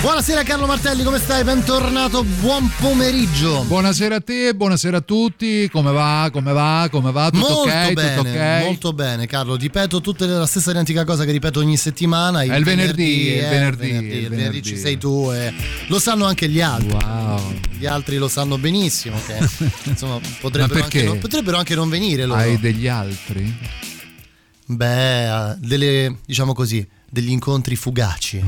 Buonasera Carlo Martelli, come stai? Bentornato, buon pomeriggio. Buonasera a te, buonasera a tutti. Come va? Come va? Come va? Tutto molto ok? bene, Tutto ok? molto bene, Carlo. Ripeto tutte la stessa identica cosa che ripeto ogni settimana. È il venerdì, eh, il venerdì, il il venerdì, il venerdì. ci sei tu e lo sanno anche gli altri. Wow. Gli altri lo sanno benissimo che insomma potrebbero, anche non, potrebbero anche non venire loro. Hai degli altri? Beh, delle diciamo così, degli incontri fugaci.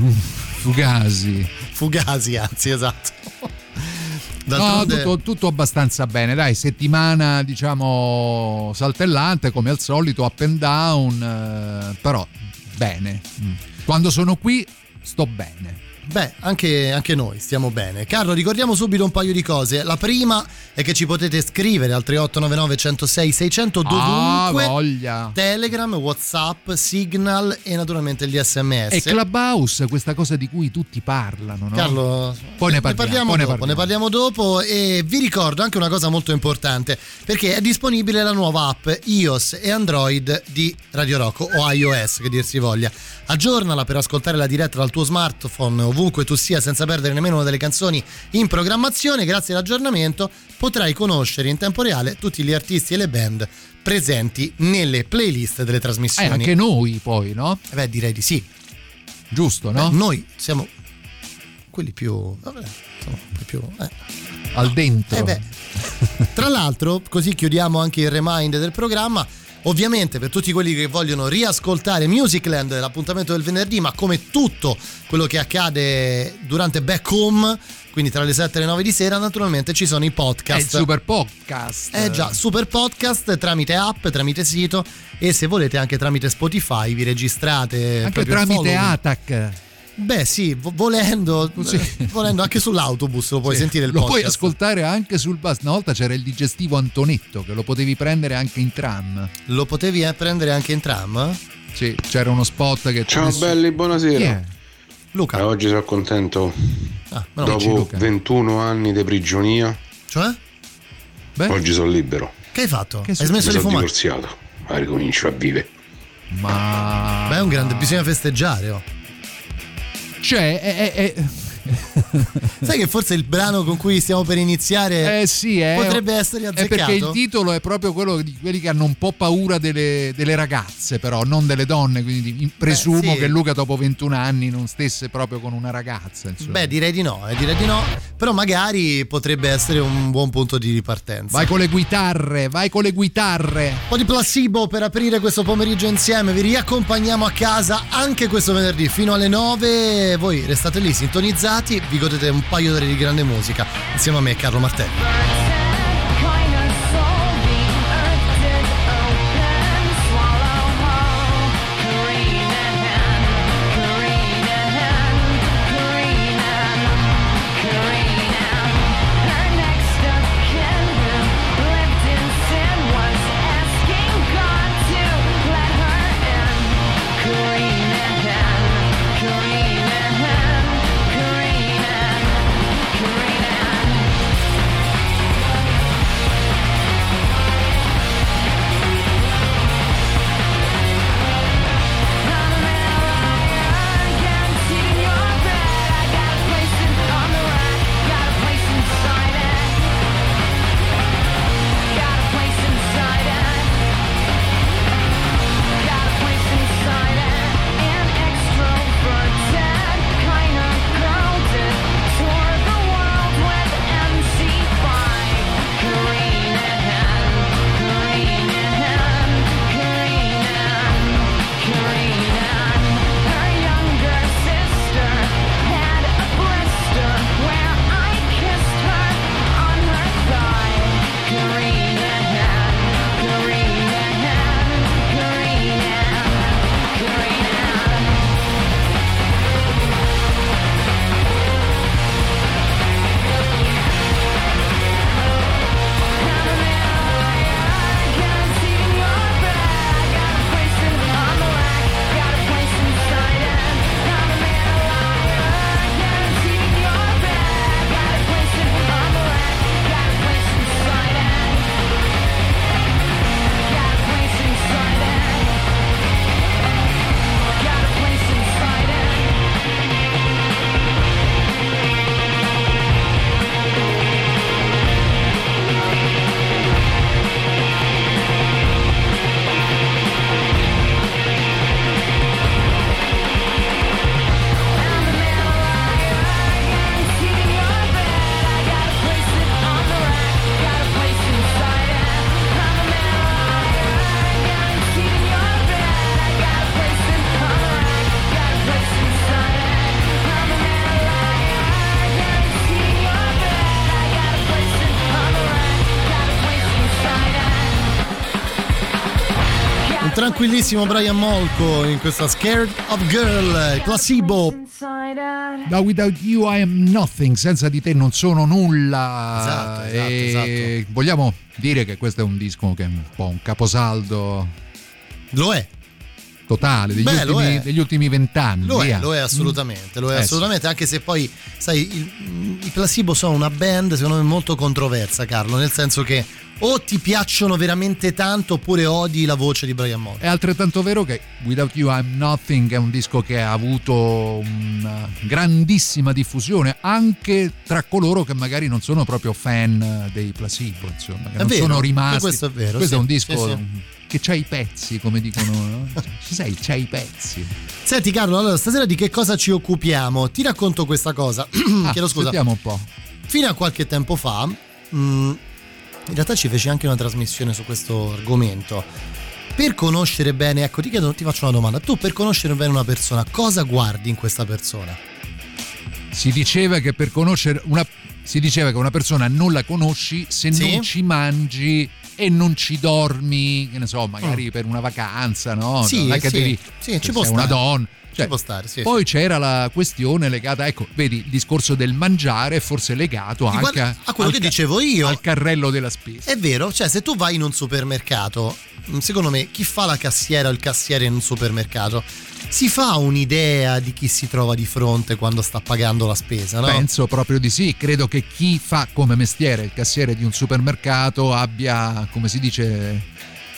Fugasi. Fugasi, anzi, esatto. No, D'altronde- tutto, tutto abbastanza bene. Dai, settimana diciamo saltellante come al solito, up and down, eh, però bene. Mm. Quando sono qui sto bene. Beh, anche, anche noi stiamo bene. Carlo, ricordiamo subito un paio di cose. La prima è che ci potete scrivere al 3899 106 600 Ah, dovunque. voglia. Telegram, Whatsapp, Signal e naturalmente gli sms. E Clubhouse, questa cosa di cui tutti parlano, no? Carlo, Poi ne parliamo, poi ne dopo, parliamo. ne parliamo dopo e vi ricordo anche una cosa molto importante perché è disponibile la nuova app iOS e Android di Radio Rocco o iOS che dir si voglia. Aggiornala per ascoltare la diretta dal tuo smartphone ovunque tu sia senza perdere nemmeno una delle canzoni in programmazione. Grazie all'aggiornamento potrai conoscere in tempo reale tutti gli artisti e le band presenti nelle playlist delle Eh, trasmissioni. anche noi poi, no? Eh Beh, direi di sì. Giusto, no? Beh, noi siamo quelli più... Vabbè, insomma, più... eh. Al dentro. Eh. Tra l'altro, così chiudiamo anche il remind del programma. Ovviamente per tutti quelli che vogliono riascoltare Musicland, l'appuntamento del venerdì, ma come tutto quello che accade durante Back Home, quindi tra le 7 e le 9 di sera, naturalmente ci sono i È podcast. super podcast. Eh già, super podcast tramite app, tramite sito e se volete anche tramite Spotify vi registrate Anche tramite follow. Atac. Beh, sì, vo- volendo, Sì. volendo anche sull'autobus lo puoi Sì. sentire il Lo podcast. puoi ascoltare anche sul bus. Una volta c'era il digestivo Antonetto che lo potevi prendere anche in tram. Lo potevi eh, prendere anche in tram? Sì, c'era uno spot che Ciao nessuno- belli, buonasera. È? Luca. Eh, oggi sono contento. Ah, no, Dopo Luca. 21 anni di prigionia, Cioè? Beh, oggi sono libero. Che hai fatto? Che hai smesso Mi di sono fumare? divorziato. Ma ricomincio a vivere. ma Beh, è un grande, bisogna festeggiare. Oh. Cioè, è, è- è- Sai che forse il brano con cui stiamo per iniziare eh sì, è, potrebbe essere è perché il azzeccato? titolo è proprio quello di quelli che hanno un po' paura delle, delle ragazze, però non delle donne. Quindi presumo sì. che Luca, dopo 21 anni, non stesse proprio con una ragazza. Insomma. Beh, direi di no, eh, direi di no. Però magari potrebbe essere un buon punto di ripartenza. vai con le chitarre, vai con le chitarre. Un po' di placebo per aprire questo pomeriggio insieme. Vi riaccompagniamo a casa anche questo venerdì fino alle 9. Voi restate lì sintonizzati, vi godete un paio d'ore di grande musica insieme a me, Carlo Martelli. Tranquillissimo Brian Molko in questa Scared of Girl, placebo. Da Without You I am nothing, senza di te non sono nulla. Esatto, esatto, esatto. vogliamo dire che questo è un disco che è un po' un caposaldo Lo è, totale degli Beh, ultimi- è. degli ultimi vent'anni. lo è, lo è assolutamente, lo è Eh, sì. assolutamente, anche se poi, sai, il- i placebo sono una band secondo me molto controversa, Carlo, nel senso che o ti piacciono veramente tanto oppure odi la voce di Brian Molko. È altrettanto vero che Without You I'm Nothing è un disco che ha avuto una grandissima diffusione anche tra coloro che magari non sono proprio fan dei placebo, insomma, che È non vero, sono rimasti. questo è vero, Questo sì, è un disco sì, sì. Che c'ha i pezzi, come dicono, no? Ci sei, c'ha i pezzi. Senti Carlo, allora stasera di che cosa ci occupiamo? Ti racconto questa cosa. Ah, Chiedo scusa. Sentiamo un po'. Fino a qualche tempo fa, mh, in realtà ci feci anche una trasmissione su questo argomento. Per conoscere bene, ecco, ti, chiedo, ti faccio una domanda. Tu per conoscere bene una persona, cosa guardi in questa persona? Si diceva che per conoscere una si diceva che una persona non la conosci se Sì. non ci mangi e non ci dormi, che ne so, magari per una vacanza, no? Mm. Sì, che sì. devi Sì, ci può una donna. Cioè, Ci può stare, sì. poi c'era la questione legata, ecco, vedi, il discorso del mangiare è forse legato Sì, anche guarda, a quello che ca- dicevo io. al carrello della spesa. È vero, cioè se tu vai in un supermercato, secondo me chi fa la cassiera o il cassiere in un supermercato si fa un'idea di chi si trova di fronte quando sta pagando la spesa, no? Penso proprio di sì, credo che chi fa come mestiere il cassiere di un supermercato abbia, come si dice,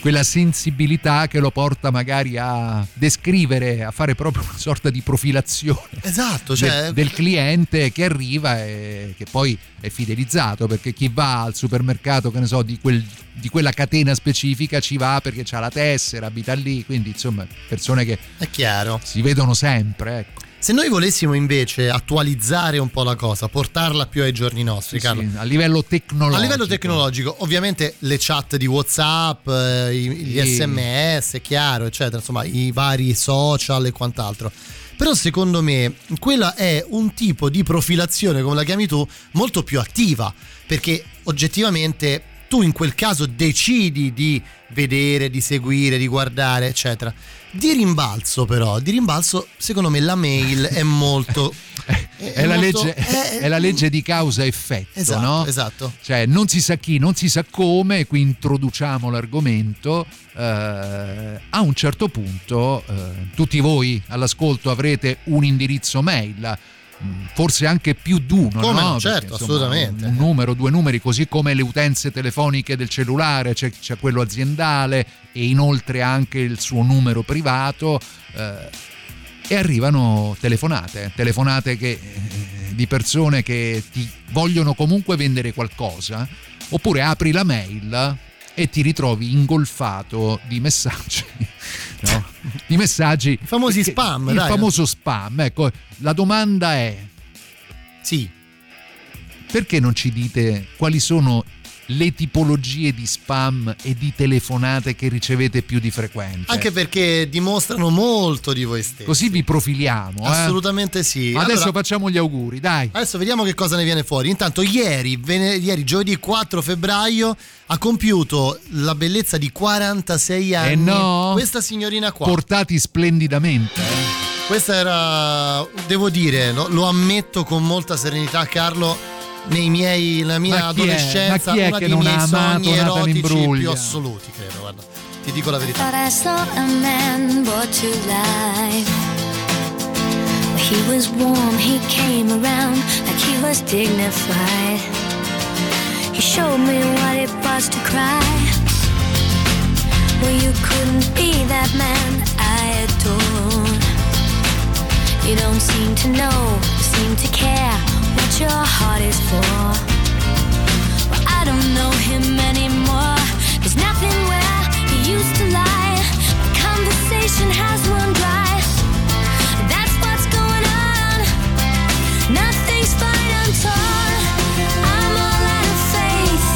quella sensibilità che lo porta magari a descrivere, a fare proprio una sorta di profilazione Esatto, cioè del cliente che arriva e che poi è fidelizzato, perché chi va al supermercato, che ne so, di, quel- di quella catena specifica ci va perché ha la tessera, abita lì, quindi insomma persone che è chiaro. si vedono sempre, ecco. Se noi volessimo invece attualizzare un po' la cosa, portarla più ai giorni nostri, Sì, Carlo. sì, a livello tecnologico. A livello tecnologico, ovviamente le chat di WhatsApp, eh, gli Sì. SMS, chiaro, eccetera, insomma, i vari social e quant'altro. Però secondo me quella è un tipo di profilazione, come la chiami tu, molto più attiva, perché oggettivamente tu in quel caso decidi di vedere, di seguire, di guardare, eccetera. Di rimbalzo però, di rimbalzo secondo me la mail è molto... è, la molto- legge, è- è la legge di causa-effetto, Esatto, no? esatto. Cioè, non si sa chi, non si sa come, qui introduciamo l'argomento. eh, a un certo punto, eh, tutti voi all'ascolto avrete un indirizzo mail. Forse anche più di uno, Come no? certo, Perché, insomma, assolutamente. Un numero, due numeri, così come le utenze telefoniche del cellulare, c'è, c'è quello aziendale e inoltre anche il suo numero privato. eh, e arrivano telefonate, telefonate che, eh, di persone che ti vogliono comunque vendere qualcosa, oppure apri la mail e ti ritrovi ingolfato di messaggi, no? di messaggi, I famosi spam, il dai. famoso spam. Ecco, la domanda è Sì, perché non ci dite quali sono le tipologie di spam e di telefonate che ricevete più di frequente? anche perché dimostrano molto di voi stessi. Così vi profiliamo. eh? Assolutamente sì. Ma adesso Allora, facciamo gli auguri, dai. adesso vediamo che cosa ne viene fuori. Intanto ieri, vene- ieri giovedì 4 febbraio, ha compiuto la bellezza di 46 anni. Eh no. Questa signorina qua. Portati splendidamente. eh. Questa era, devo dire, lo, lo ammetto con molta serenità, Carlo. Nei miei, nella mia Ma chi adolescenza, Ma chi è uno che dei non miei ha sogni erotici più assoluti, credo. Guarda, ti dico la verità. Thought I saw a man brought to life. He was warm, he came around like he was dignified. He showed me what it was to cry. Well, you couldn't be that man I adored. You don't seem to know, seem to care what your heart is for. Well, I don't know him anymore. There's nothing where he used to lie. The conversation has run dry. That's what's going on. Nothing's fine, I'm torn. I'm all out of faith.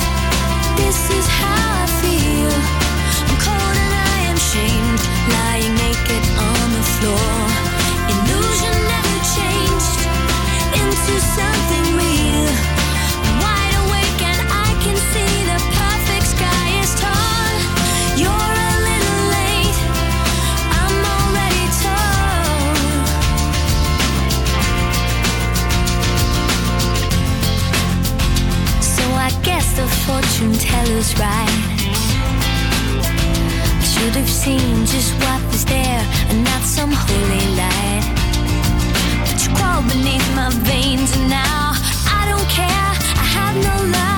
This is how I feel. I'm cold and I am shamed, lying naked on the floor. Illusion never changed into something fortune teller's right. I should have seen just what was there and not some holy light. But you crawl beneath my veins and now I don't care. I have no luck.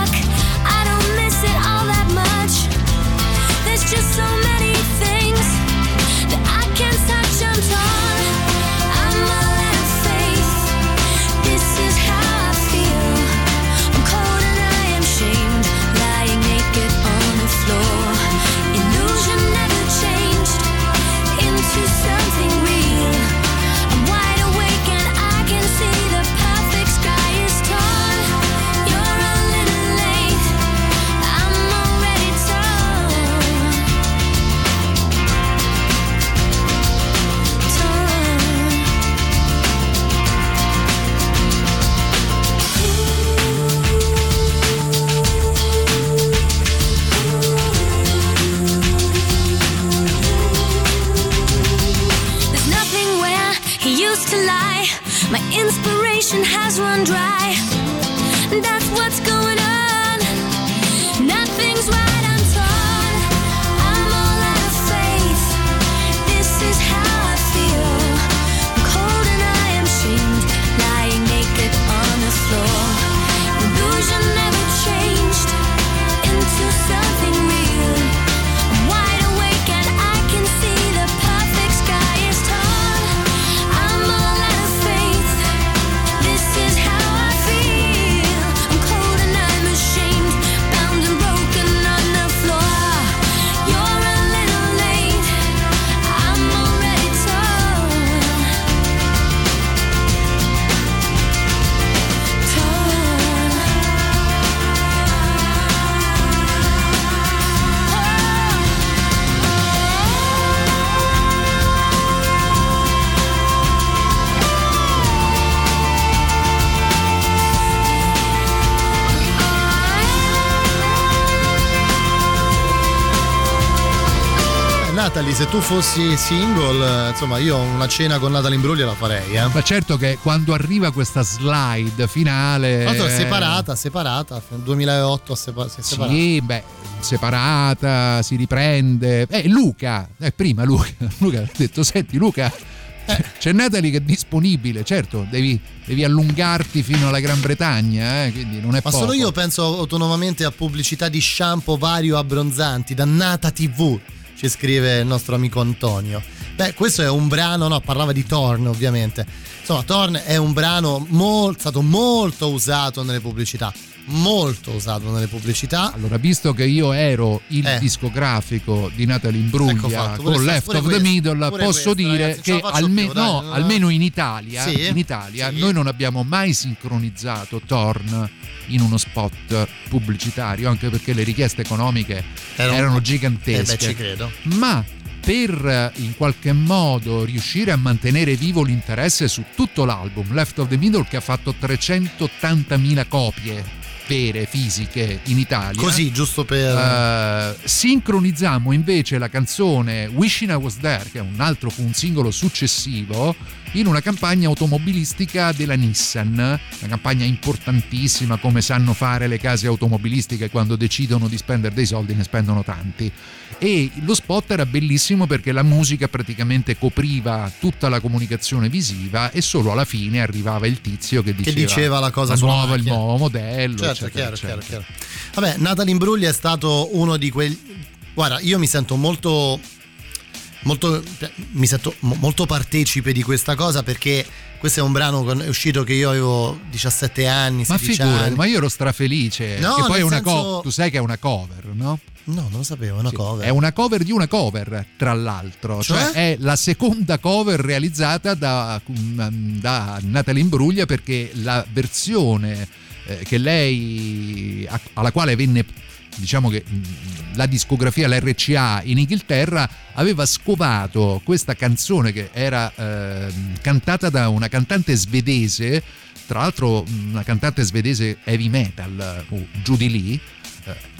Inspiration has run dry. That's what's Natalie, se tu fossi single, insomma, io una cena con Natalie Imbruglia la farei, eh. Ma certo che quando arriva questa slide finale. L'altro è eh, separata, separata, nel 2008 sepa- si è separata. Sì, beh, separata, si riprende. Eh, Luca, eh, prima Luca, Luca ha detto, senti Luca, Eh. c'è Natalie che è disponibile, certo, devi, devi allungarti fino alla Gran Bretagna, eh, quindi non è Ma poco. solo io penso autonomamente a pubblicità di shampoo vario abbronzanti, dannata TV, ci scrive il nostro amico Antonio. Beh, questo è un brano, no, parlava di Torn ovviamente. Insomma, Torn è un brano mol- stato molto usato nelle pubblicità, molto usato nelle pubblicità. Allora, visto che io ero il Eh. discografico di Natalie Imbruglia Ecco con Left of the questo, Middle, pure posso questo, dire ragazzi, che alme- più, no, no. almeno in Italia, Sì, in Italia sì. noi non abbiamo mai sincronizzato Torn in uno spot pubblicitario, anche perché le richieste economiche Erano- erano Eh gigantesche. beh, ci credo. ma per eh, in qualche modo riuscire a mantenere vivo l'interesse su tutto l'album Left of the Middle che ha fatto 380.000 copie vere, fisiche in Italia. Così, giusto per... eh, sincronizzammo invece la canzone Wishing I Was There, che è un altro fu un singolo successivo, in una campagna automobilistica della Nissan, una campagna importantissima come sanno fare le case automobilistiche quando decidono di spendere dei soldi ne spendono tanti. E lo spot era bellissimo perché la musica praticamente copriva tutta la comunicazione visiva e solo alla fine arrivava il tizio che diceva, diceva la cosa sulla nuova, il nuovo modello. Certo, eccetera, chiaro, eccetera. chiaro, chiaro. Vabbè, Natalie Imbruglia è stato uno di quei... Guarda, io mi sento molto... Molto, mi sento mo- molto partecipe di questa cosa perché questo è un brano con- è uscito che io avevo 17 anni, Ma 16 figurati, anni. ma io ero strafelice. No, che poi è una senso- co- tu sai che è una cover, no? No, non lo sapevo, è una Sì, cover. È una cover di una cover, tra l'altro. Cioè, Cioè? è la seconda cover realizzata da, da Natalie Imbruglia perché la versione eh, che lei alla quale venne diciamo che mh, la discografia, l'RCA in Inghilterra aveva scovato questa canzone che era ehm, cantata da una cantante svedese, tra l'altro mh, una cantante svedese heavy metal, uh, Judy Lee,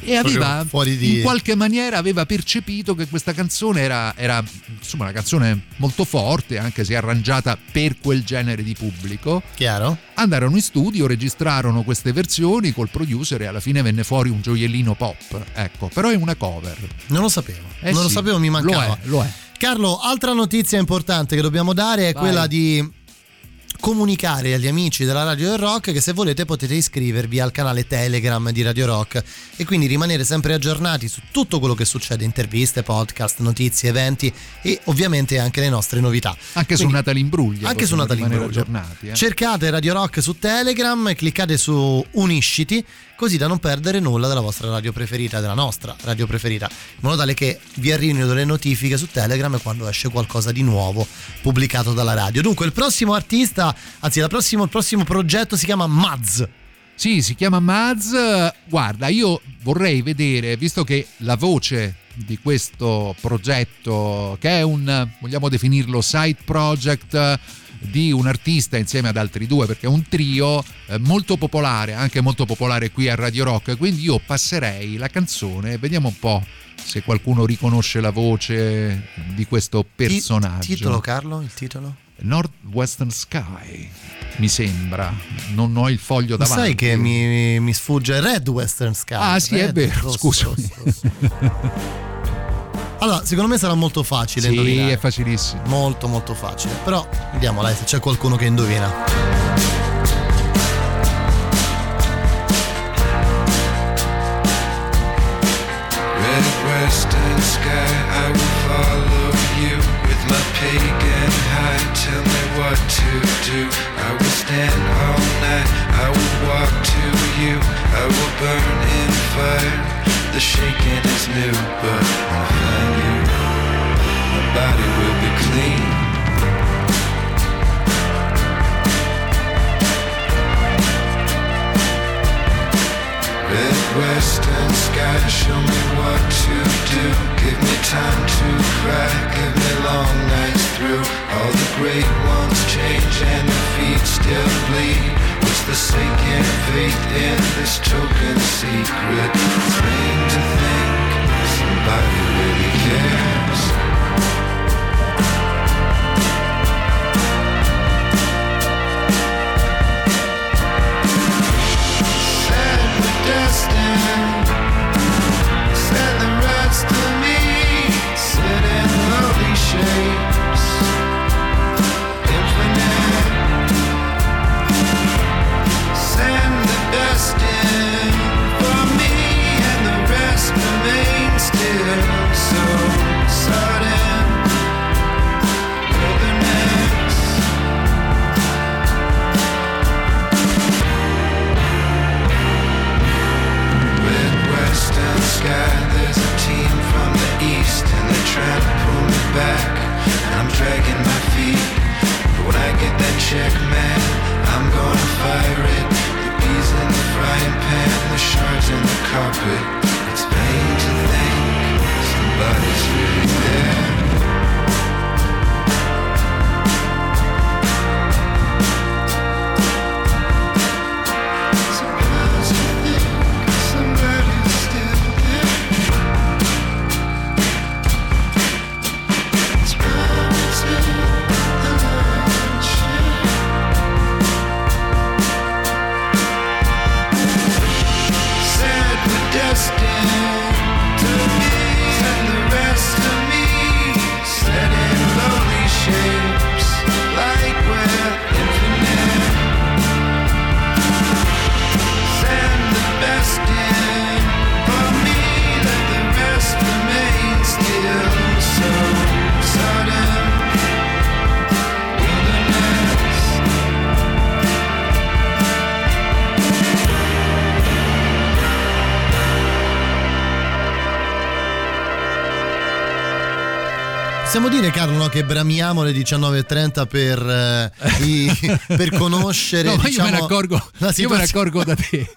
e aveva di- in qualche maniera aveva percepito che questa canzone era, era, insomma una canzone molto forte anche se arrangiata per quel genere di pubblico Chiaro? andarono in studio registrarono queste versioni col producer e alla fine venne fuori un gioiellino pop ecco però è una cover Non lo sapevo. Eh non lo sì, sapevo, mi mancava. lo è, lo è. Carlo, altra notizia importante che dobbiamo dare è Vai. quella di comunicare agli amici della Radio del Rock che se volete potete iscrivervi al canale Telegram di Radio Rock e quindi rimanere sempre aggiornati su tutto quello che succede, interviste, podcast, notizie, eventi e ovviamente anche le nostre novità. anche su Quindi- Natale Imbruglia anche su Natale Imbruglia. aggiornati eh. Cercate Radio Rock su Telegram, cliccate su Unisciti, così da non perdere nulla della vostra radio preferita, della nostra radio preferita, in modo tale che vi arrivino delle notifiche su Telegram quando esce qualcosa di nuovo pubblicato dalla radio. Dunque, il prossimo artista, anzi, la prossimo- il prossimo progetto si chiama Maz. Sì, si chiama Maz. Guarda, io vorrei vedere, visto che la voce di questo progetto, che è un, vogliamo definirlo, side project di un artista insieme ad altri due, perché è un trio eh, molto popolare, anche molto popolare qui a Radio Rock, quindi io passerei la canzone vediamo un po' se qualcuno riconosce la voce di questo personaggio. Titolo, Carlo? Il titolo? Northwestern Sky, mi sembra. Non ho il foglio Ma davanti. sai che mi, mi sfugge Red Western Sky. Ah, sì, è Red, vero, rosso, scusami. Allora, secondo me sarà molto facile Sì, indovinare. è facilissimo. Molto molto facile. Però vediamo dai se c'è qualcuno che indovina. Red western sky, I will follow you with my pagan high. Tell me what to do. I will stand all night. I will walk to you. I will burn in fire. The shaking is new, but I find you, my body will be clean. Red western sky, show me what to do. Give me time to cry, give me long nights through. All the great ones change and the feet still bleed. And faith in this token secret? It's to think somebody really cares. Back. I'm dragging my feet. But when I get that check, man, I'm gonna fire it. The bees in the frying pan, the shards in the carpet. It's vain to think somebody's really there. Possiamo dire, Carlo, no, che bramiamo le 19.30 per, eh, i- per conoscere No, ma io diciamo, me ne accorgo, la io me ne accorgo da te.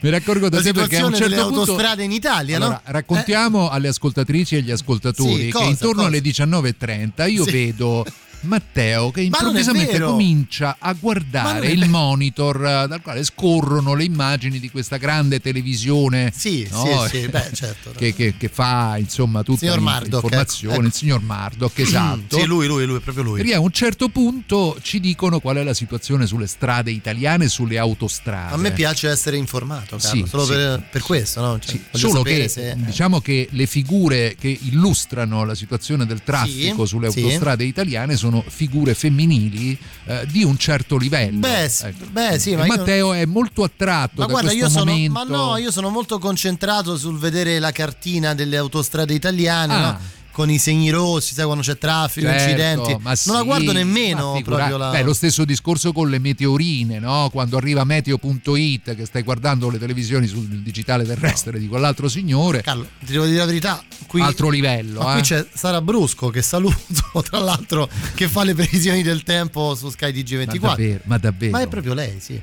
Me ne accorgo da te perché a un certo delle punto autostrade in Italia, Allora, no? raccontiamo alle ascoltatrici e agli ascoltatori Sì, che cosa, intorno cosa? alle 19.30 io Sì. vedo Matteo che improvvisamente comincia a guardare il monitor eh, dal quale scorrono le immagini di questa grande televisione Sì, no? sì, sì, beh, certo. che, che- che fa insomma tutta l'informazione, ecco. il signor Murdoch, esatto. Sì, lui, lui, lui, proprio lui. E a un certo punto ci dicono qual è la situazione sulle strade italiane, sulle autostrade. A me piace essere informato, Carlo, Sì, solo sì. per, per questo, no? Cioè, solo che se- diciamo che le figure che illustrano la situazione del traffico sulle autostrade italiane sono figure femminili eh, di un certo livello. Beh, Ecco. beh, sì, ma io- Matteo è molto attratto Ma da guarda, io questo sono, momento. ma no, io sono molto concentrato sul vedere la cartina delle autostrade italiane, Ah. no? Con i segni rossi, sai quando c'è traffico, Certo, incidenti. ma non la sì, guardo ma nemmeno figura- la... Beh, lo stesso discorso con le meteorine, no? Quando arriva meteo.it che stai guardando le televisioni sul digitale terrestre di quell'altro signore, Carlo, ti devo dire la verità, qui, altro livello, ma eh. qui c'è Sara Brusco che saluto, tra l'altro, che fa le previsioni del tempo su Sky ma TG24. davvero, ma davvero. Ma è proprio lei, sì.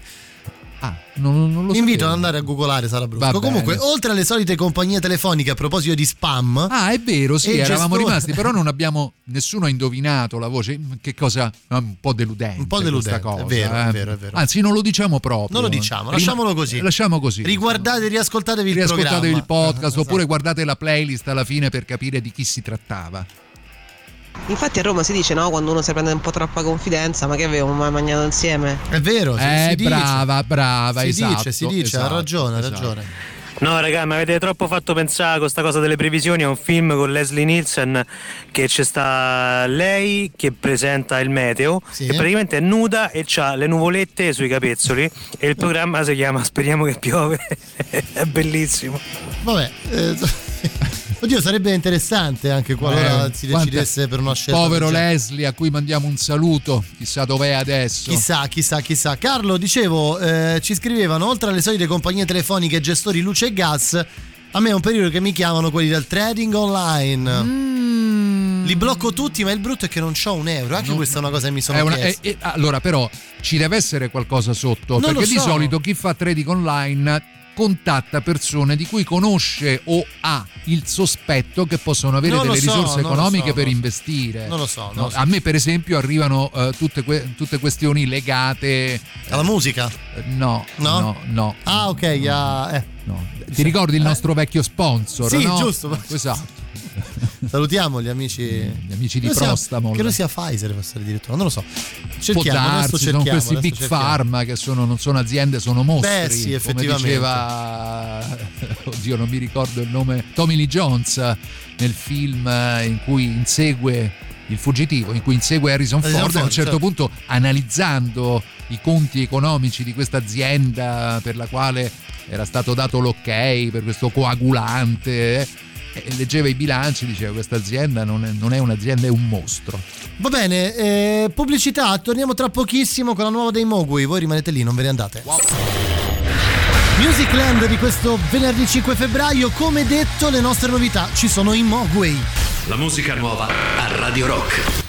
Ah, non, non lo Ti invito sapevo. ad andare a googolare Sara Brusco. Va bene. Comunque, oltre alle solite compagnie telefoniche a proposito di spam, Ah, è vero, sì, eravamo gestore- rimasti, però non abbiamo nessuno ha indovinato la voce. Che cosa un po' deludente. Un po' deludente, cosa, è vero, è eh. vero, è vero. Anzi, non lo diciamo proprio. Non lo diciamo, Rima- lasciamolo così. Lasciamo così. riguardate, riascoltatevi il Riascoltatevi il podcast oppure guardate la playlist alla fine per capire di chi si trattava. Infatti a Roma si dice no, quando uno si prende un po' troppa confidenza, ma che avevamo mai mangiato insieme? È vero, si, eh, si dice. brava, brava, Si esatto. dice, si dice, ha esatto, ragione, ha esatto. ragione. No, raga, mi avete troppo fatto pensare a questa cosa delle previsioni. È un film con Leslie Nielsen che c'è sta lei che presenta il meteo, Sì. che praticamente è nuda e ha le nuvolette sui capezzoli. E il programma si chiama Speriamo che piove. è bellissimo. Vabbè, eh, oddio, sarebbe interessante anche qualora Eh, si decidesse per una scelta. Povero. Leslie, a cui mandiamo un saluto, chissà dov'è adesso. Chissà, chissà, chissà. Carlo, dicevo, eh, ci scrivevano, oltre alle solite compagnie telefoniche e gestori luce e gas, a me è un periodo che mi chiamano quelli del trading online. Mm. Li blocco tutti, ma il brutto è che non ho un euro. Anche No, questa è una cosa che mi sono una- chiesto. eh, eh, allora, però, ci deve essere qualcosa sotto. Non perché lo di so. solito chi fa trading online contatta persone di cui conosce o ha il sospetto che possono avere Non delle so, risorse economiche so, per investire. Non lo so, non No, lo so. A me, per esempio, arrivano eh, tutte, que- tutte questioni legate. Alla musica? eh, No, No? no, no. Ah, ok, ah, eh. no. Ti ricordi il nostro vecchio sponsor? Sì, no? giusto. Esatto. Salutiamo gli amici. Gli amici di Prostamol. Credo sia Pfizer, forse addirittura, non lo so. Cerchiamo, darsi, sono cerchiamo, questi adesso big cerchiamo. pharma che sono, non sono aziende, sono mostri. Beh, sì, Come effettivamente. diceva, oddio, non mi ricordo il nome, Tommy Lee Jones nel film eh, in cui insegue il fuggitivo, in cui insegue Harrison Ford, e a un Ford, certo certo. punto analizzando i conti economici di questa azienda per la quale era stato dato l'ok per questo coagulante. E leggeva i bilanci, diceva questa azienda non è, non è un'azienda, è un mostro. Va bene, eh, pubblicità, torniamo tra pochissimo con la nuova dei Mogui. Voi rimanete lì, non ve ne andate. Musicland di questo venerdì 5 febbraio, come detto, le nostre novità ci sono in Mogwai. La musica nuova a Radio Rock.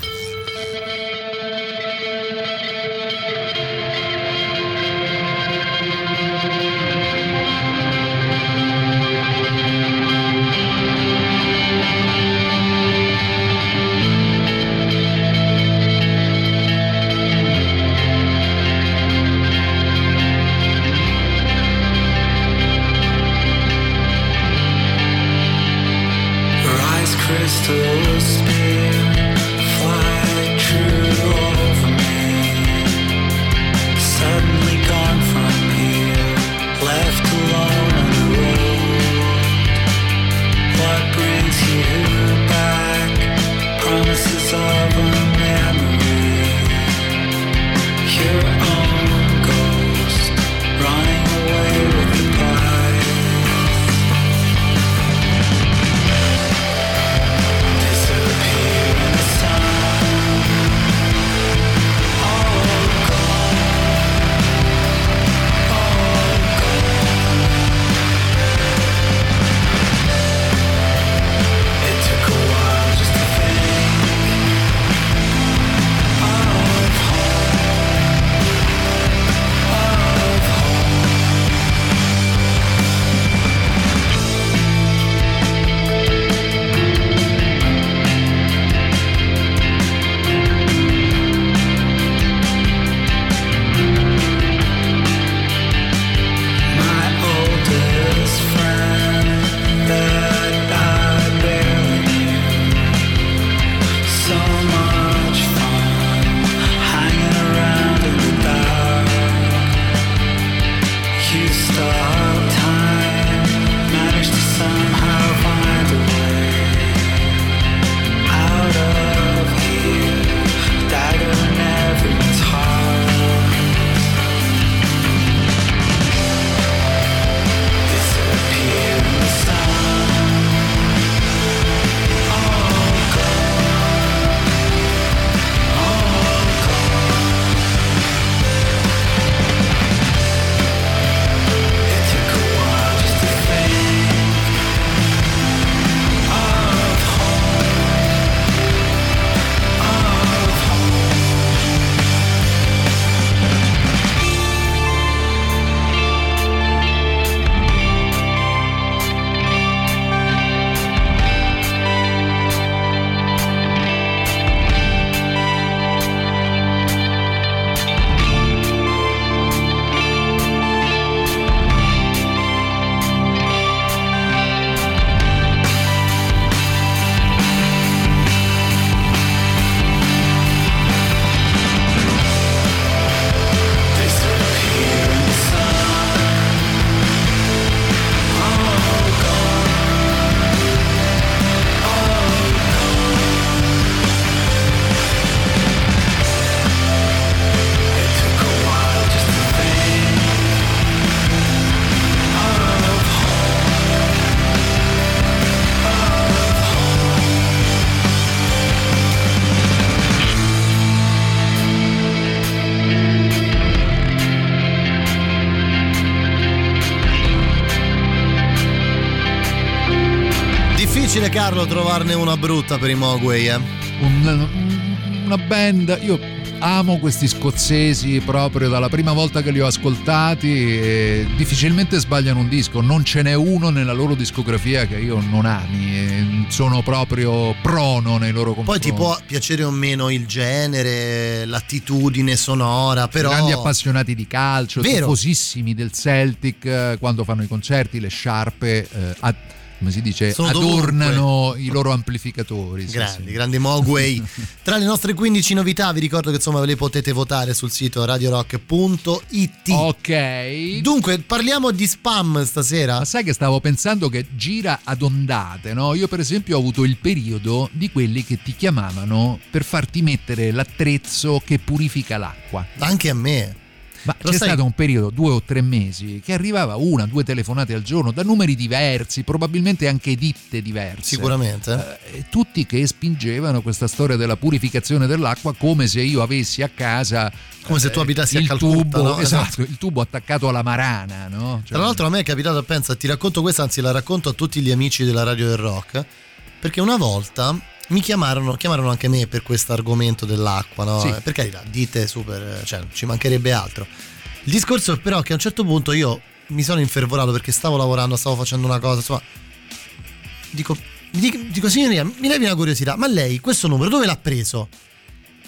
Carlo trovarne una brutta per i Mogwai, eh. Un- una band, io amo questi scozzesi proprio dalla prima volta che li ho ascoltati difficilmente sbagliano un disco, non ce n'è uno nella loro discografia che io non ami, sono proprio prono nei loro Poi confronti. ti può piacere o meno il genere, l'attitudine sonora, però grandi appassionati di calcio, Vero. tifosissimi del Celtic, eh, quando fanno i concerti, le sciarpe eh, come si dice, Sono adornano i loro amplificatori. sì, Grandi, sì. grandi Mogwai. Tra le nostre 15 novità vi ricordo che insomma ve le potete votare sul sito radiorock.it. Ok. Dunque, parliamo di spam stasera. Ma sai che stavo pensando che gira ad ondate, no? Io per esempio ho avuto il periodo di quelli che ti chiamavano per farti mettere l'attrezzo che purifica l'acqua. Anche a me. Ma Lo c'è sai- stato un periodo, due o tre mesi, che arrivava una, due telefonate al giorno da numeri diversi, probabilmente anche ditte diverse. Sicuramente. Eh, tutti che spingevano questa storia della purificazione dell'acqua come se io avessi a casa Come se tu eh, abitassi a il Calcutta, tubo, no? esatto, il tubo attaccato alla marana, no? Cioè, Tra l'altro a me è capitato, pensa, ti racconto questa, anzi la racconto a tutti gli amici della radio del rock, perché una volta mi chiamarono, chiamarono anche me per questo argomento dell'acqua, no? Sì. Eh, Per carità, dite super, cioè ci mancherebbe altro. Il discorso è però che a un certo punto io mi sono infervorato perché stavo lavorando, stavo facendo una cosa, insomma, dico, dico, dico signorina, mi levi una curiosità, ma lei questo numero dove l'ha preso?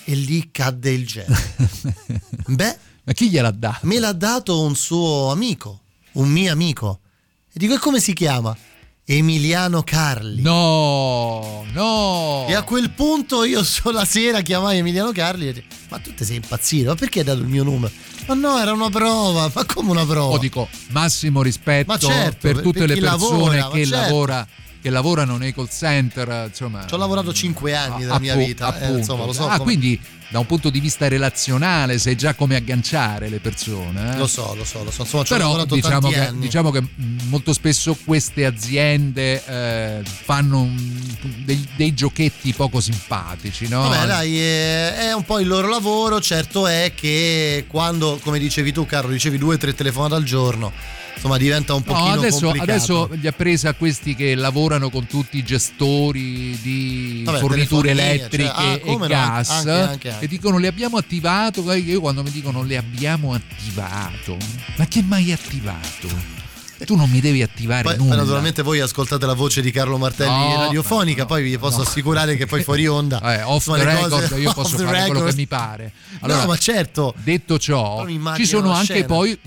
E lì cadde il gelo. Beh, ma chi gliel'ha dato? me l'ha dato un suo amico, un mio amico. E dico, e come si chiama? Emiliano Carli. No, no. E a quel punto io sola sera chiamai Emiliano Carli e dico, ma tu ti sei impazzito? Ma perché hai dato il mio numero? Ma no, era una prova, ma come una prova? O dico massimo rispetto Ma certo, per tutte per le persone lavora, che, certo. lavora- che lavorano nei call center, insomma. Ci ho lavorato 5 anni della mia vita, eh, insomma, lo so. Ah, come- quindi da un punto di vista relazionale sai già come agganciare le persone. eh? Lo so, lo so, lo so. Insomma, Però diciamo che, diciamo che molto spesso queste aziende eh, fanno dei, dei giochetti poco simpatici, no? Vabbè, dai, eh, è un po' il loro lavoro. Certo è che quando, come dicevi tu, Carlo, ricevi due o tre telefonate al giorno, insomma, diventa un No, pochino adesso, complicato. adesso gli ha presa questi che lavorano con tutti i gestori di Vabbè, forniture telefonia, elettriche cioè, ah, e no, gas anche, anche, anche. e dicono le abbiamo attivato. Io quando mi dicono le abbiamo attivato, ma che mai attivato? Tu non mi devi attivare Poi, nulla. naturalmente voi ascoltate la voce di Carlo Martelli No, radiofonica, no, poi vi posso no. assicurare che poi fuori onda Eh, off insomma, record cose- io posso fare quello record. che mi pare. Allora, no, ma certo. Detto ciò, ci sono anche scena. poi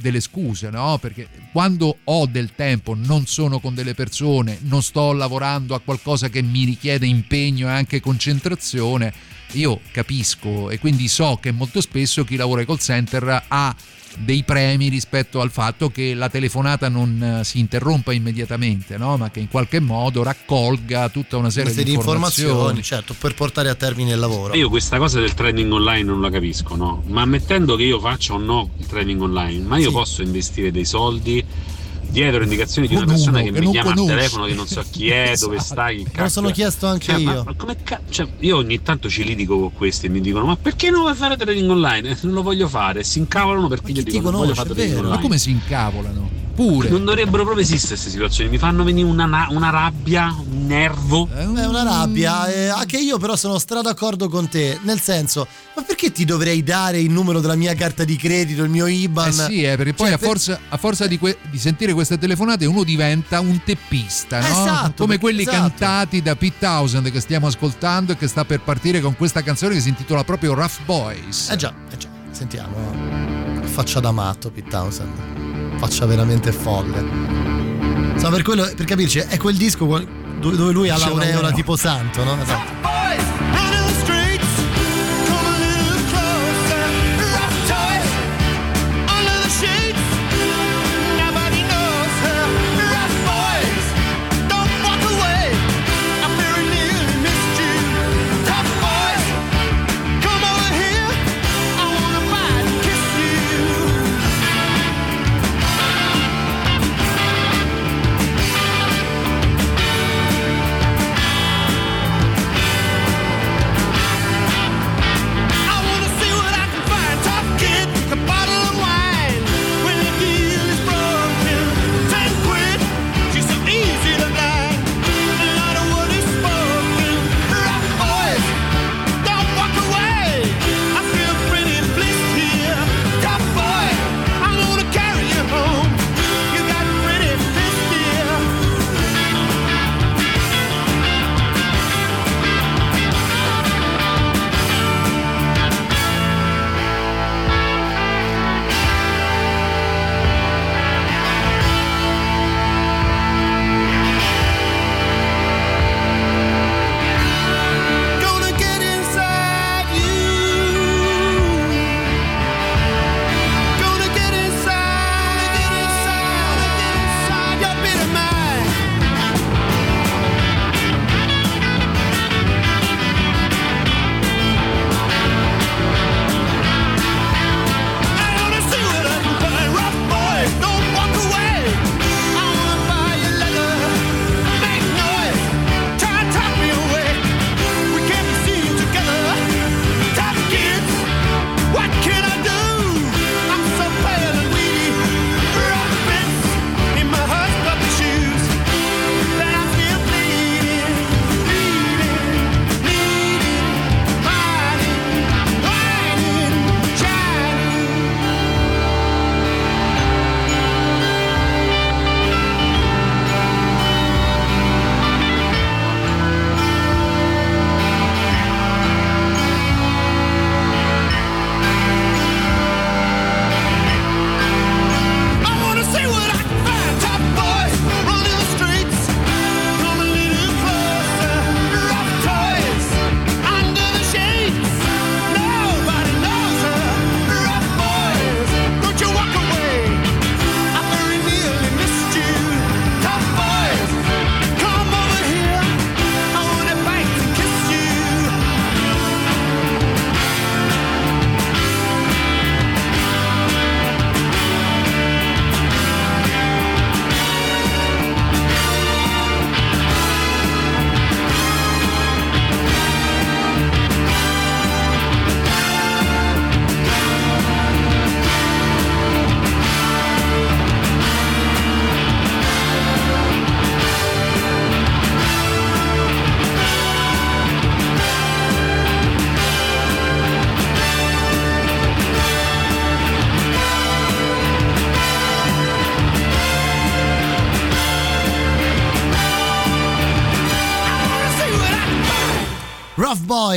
delle scuse, no? Perché quando ho del tempo, non sono con delle persone, non sto lavorando a qualcosa che mi richiede impegno e anche concentrazione, io capisco e quindi so che molto spesso chi lavora ai call center ha dei premi rispetto al fatto che la telefonata non eh, si interrompa immediatamente, no? ma che in qualche modo raccolga tutta una serie, di di informazioni, informazioni. certo, per portare a termine il lavoro. Io questa cosa del trading online non la capisco, no? Ma ammettendo che io faccia o no il trading online, ma io posso investire dei soldi dietro indicazioni di una persona che, che mi chiama conosci. al telefono che non so chi è, dove Esatto. stai, che Me lo cacchio sono chiesto anche Cioè, ma- io. ma come ca- cioè, io ogni tanto ci litigo con questi e mi dicono ma perché non vuoi fare trading online? Eh, Non lo voglio fare, si incavolano perché io dico non voglio fare trading online. Ma come si incavolano? Pure. Non dovrebbero proprio esistere queste situazioni, mi fanno venire una, na- una rabbia, un nervo. È una rabbia, eh, anche io però sono stra d'accordo con te, nel senso, ma perché ti dovrei dare il numero della mia carta di credito, il mio IBAN? Eh sì, eh, perché poi Cioè, a per- forza, a forza di, que- di sentire queste telefonate uno diventa un teppista, no? Esatto, come perché- quelli esatto. cantati da Pete Townsend che stiamo ascoltando e che sta per partire con questa canzone che si intitola proprio Rough Boys. Eh già, eh già, sentiamo. Faccia da matto Pete Townsend. Faccia veramente folle. Insomma, per, quello, per capirci, è quel disco dove lui ha l'aureola. tipo santo, no? Esatto.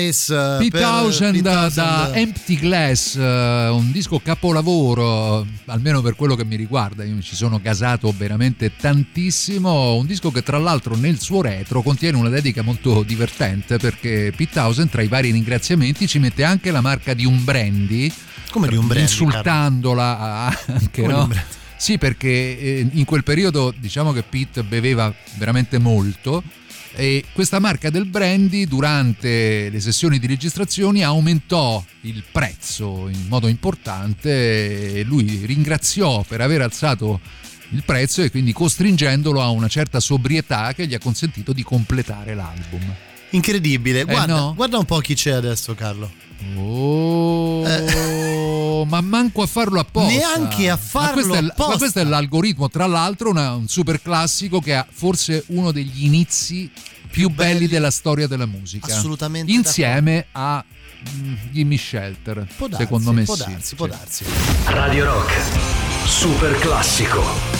Boys. eh, Pete Townshend da, Empty Glass, eh, un disco capolavoro, almeno per quello che mi riguarda, io mi ci sono gasato veramente tantissimo, un disco che tra l'altro nel suo retro contiene una dedica molto divertente perché Pete Townshend tra i vari ringraziamenti ci mette anche la marca di un brandy, Come di un brandy, insultandola anche, Come no? Sì, perché eh, in quel periodo diciamo che Pete beveva veramente molto e questa marca del brandy durante le sessioni di registrazioni aumentò il prezzo in modo importante e lui ringraziò per aver alzato il prezzo e quindi costringendolo a una certa sobrietà che gli ha consentito di completare l'album. Incredibile. Guarda, Eh, no? guarda un po' chi c'è adesso, Carlo. Oh, ma manco a farlo apposta. Eh. Neanche a Ma farlo questo è l- apposta. Ma questo è l'algoritmo, tra l'altro una- un super classico che ha forse uno degli inizi più, belli, della storia della musica. Assolutamente Insieme a mm, Gimme Shelter. Può darsi, secondo me può sì. darsi, può darsi. Radio Rock, super classico.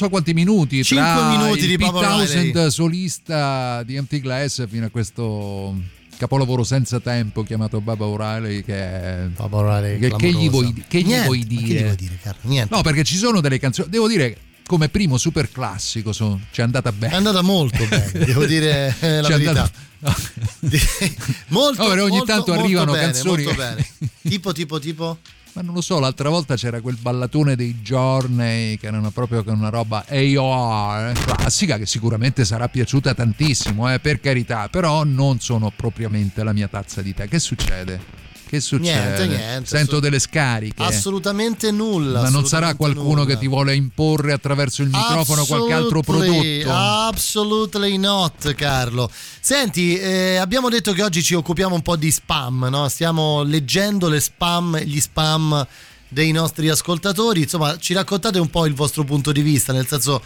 So quanti minuti. Cinque tra minuti il di Pete. Townsend solista di Empty Glass fino a questo capolavoro senza tempo chiamato Baba O'Reilly che è... Papa O'Reilly, che, che gli vuoi, che gli Niente, vuoi dire? gli vuoi dire? Niente. No, perché ci sono delle canzoni. Devo dire, come primo super classico, ci è andata bene. È andata molto bene, devo dire eh, la Ci è verità. andata- no. molto, No, ogni molto, tanto molto arrivano bene, canzoni molto bene. Tipo, tipo, tipo? Ma non lo so, l'altra volta c'era quel ballatone dei giorni che erano proprio una roba AOR classica che sicuramente sarà piaciuta tantissimo, eh, per carità, però non sono propriamente la mia tazza di tè. Che succede? Che succede? Niente, niente, Sento assolut- delle scariche. Assolutamente nulla. Ma non sarà qualcuno nulla. che ti vuole imporre attraverso il microfono qualche altro prodotto? Absolutely not, Carlo. Senti, eh, abbiamo detto che oggi ci occupiamo un po' di spam, no? Stiamo leggendo le spam, gli spam dei nostri ascoltatori. Insomma, ci raccontate un po' il vostro punto di vista, nel senso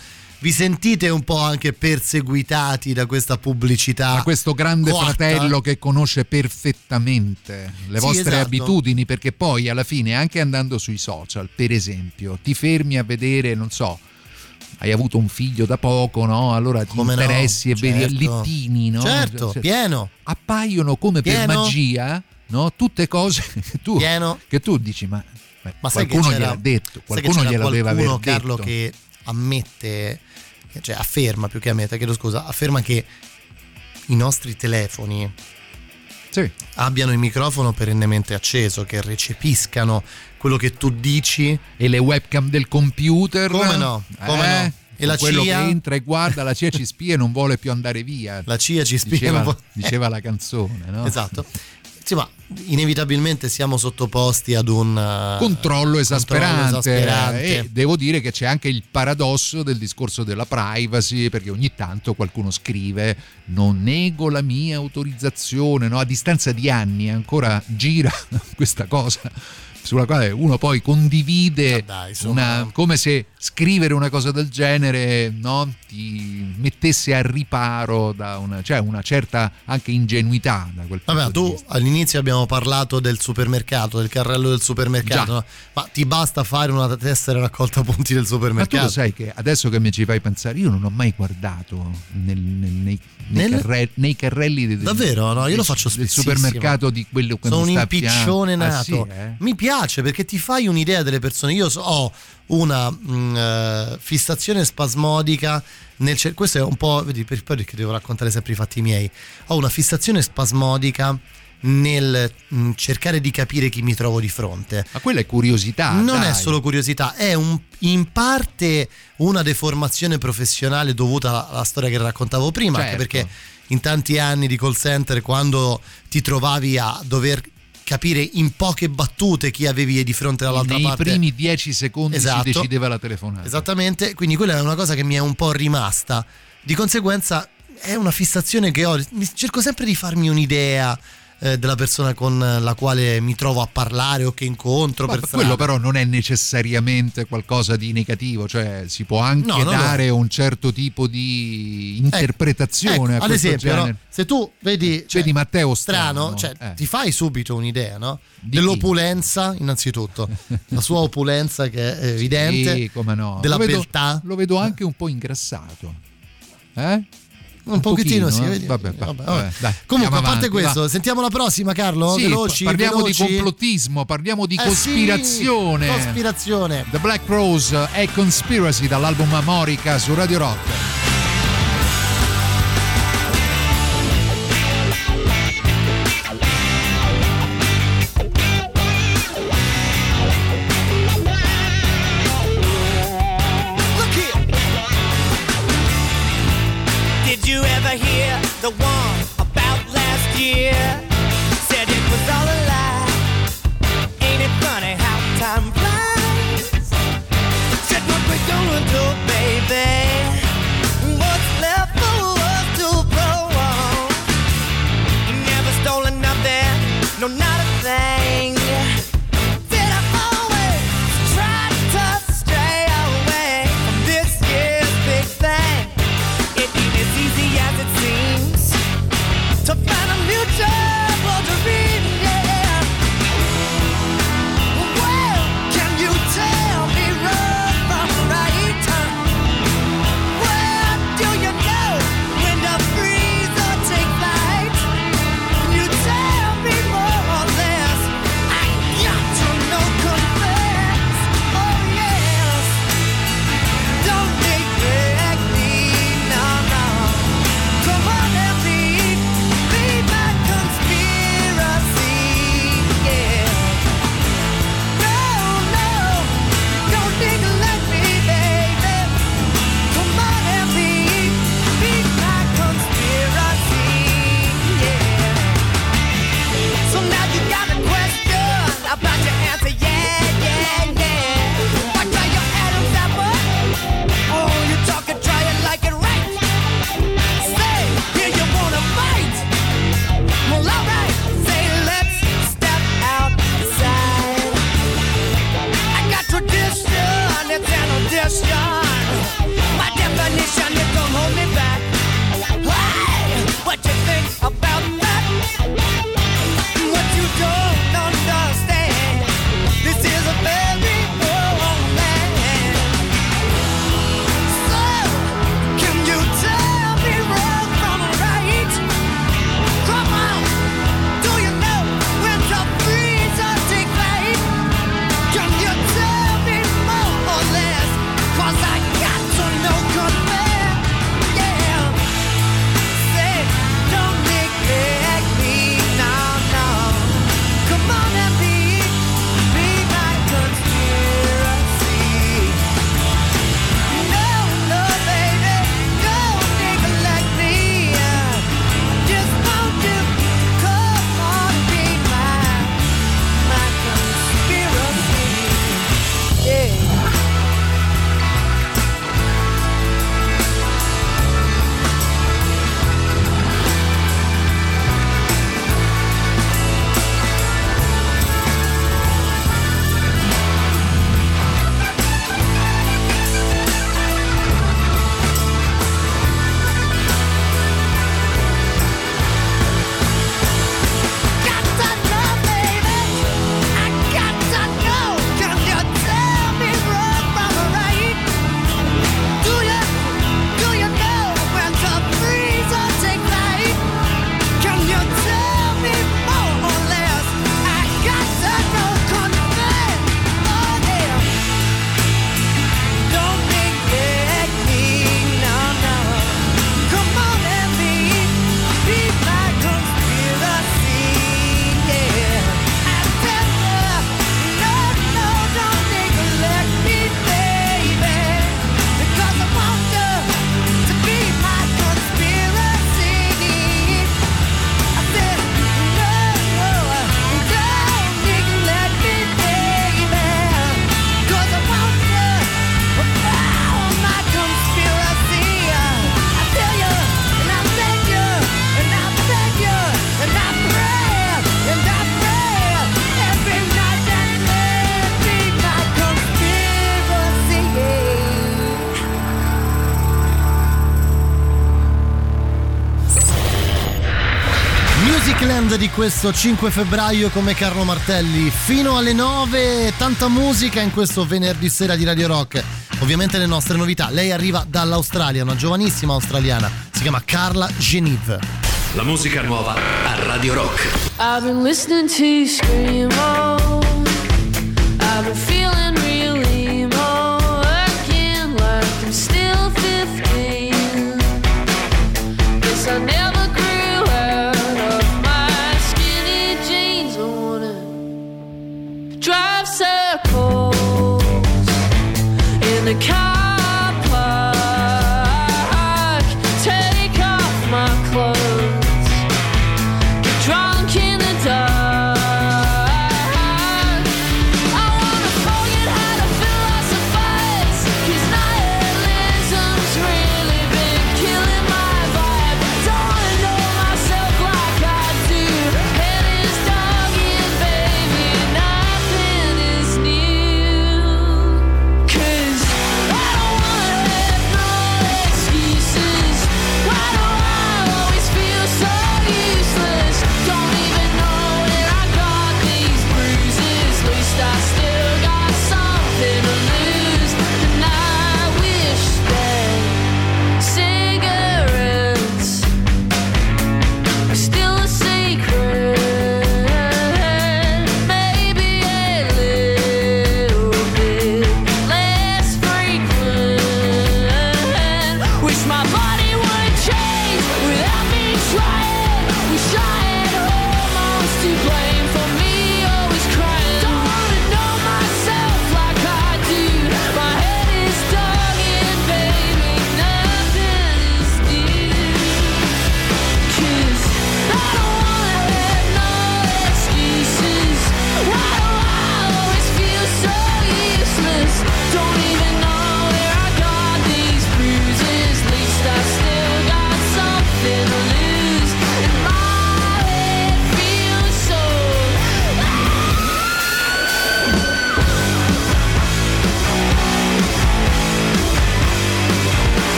vi sentite un po' anche perseguitati da questa pubblicità. da questo grande coatta? fratello che conosce perfettamente le Sì, vostre esatto. abitudini, perché poi alla fine, anche andando sui social, per esempio, ti fermi a vedere, non so. Hai avuto un figlio da poco, no? Allora ti Come no, interessi e vedi certo. littini, no? Certo, Cioè, pieno. Appaiono come per Pieno. magia, no? Tutte cose che tu, che tu dici, ma, ma Ma qualcuno gliel'ha detto, qualcuno aver qualcuno, Carlo, detto. che ammette, cioè afferma più che ammette, chiedo scusa, afferma che i nostri telefoni Sì. abbiano il microfono perennemente acceso, che recepiscano quello che tu dici. E le webcam del computer? Come no? Come Eh? no? E la quello CIA? che entra e guarda, la CIA ci spia e non vuole più andare via. La CIA ci spia. Diceva, diceva la canzone, no? Esatto. Sì, ma inevitabilmente siamo sottoposti ad un eh, Controllo esasperante. esasperante. E devo dire che c'è anche il paradosso del discorso della privacy, perché ogni tanto qualcuno scrive: Non nego la mia autorizzazione, no? A distanza di anni ancora gira questa cosa. Sulla quale uno poi condivide Ah, dai, una- come se scrivere una cosa del genere no, ti mettesse a riparo da una, cioè una certa anche ingenuità da quel Vabbè, tu all'inizio abbiamo parlato del supermercato, del carrello del supermercato, no? ma ti basta fare una tessera raccolta punti del Ma tu supermercato. lo sai che adesso che mi ci fai pensare, io non ho mai guardato nel- nel- nei, nei Nel? carre- nei carrelli del, Davvero? No, io del- lo faccio del spessissimo. supermercato di quello che Sono un impiccione Ah, nato. sì, eh? Mi piace perché ti fai un'idea delle persone. Io so- ho una mm, eh, fissazione spasmodica nel cer- questo è un po', vedi, per, perché devo raccontare sempre i fatti miei. Ho una fissazione spasmodica nel mm, cercare di capire chi mi trovo di fronte. Ma quella è curiosità. non dai. è solo curiosità, è un- in parte una deformazione professionale dovuta alla, alla storia che raccontavo prima, anche Certo. perché in tanti anni di call center, quando ti trovavi a dover capire in poche battute chi avevi di fronte dall'altra Nei parte. primi dieci secondi Esatto. si decideva la telefonata. Esattamente, quindi quella è una cosa che mi è un po' rimasta. Di conseguenza è una fissazione che ho. Cerco sempre di farmi un'idea eh, della persona con la quale mi trovo a parlare o che incontro Ma per strada. quello però non è necessariamente qualcosa di negativo, cioè si può anche No, no, no. dare un certo tipo di interpretazione Ecco, ad esempio, se tu vedi, cioè, Vedi Matteo strano, strano, cioè, eh. ti fai subito un'idea no? Di dell'opulenza, innanzitutto, la sua opulenza che è evidente, Sì, come no. della lo vedo, beltà. Lo vedo anche un po' ingrassato. Eh? Un, pochettino, sì. eh? vedi? Vabbè, vabbè, Vabbè, dai, Comunque, a parte avanti, questo, va. sentiamo la prossima, Carlo. Sì, veloci, parliamo veloci. di complottismo, parliamo di Eh sì, cospirazione. cospirazione. The Black Rose è Conspiracy dall'album Amorica su Radio Rock. Questo 5 febbraio come Carlo Martelli. Fino alle 9 tanta musica in questo venerdì sera di Radio Rock. Ovviamente le nostre novità. Lei arriva dall'Australia una giovanissima australiana. Si chiama Carla Genive La musica nuova a Radio Rock. I've been listening to Screamo. I've been feeling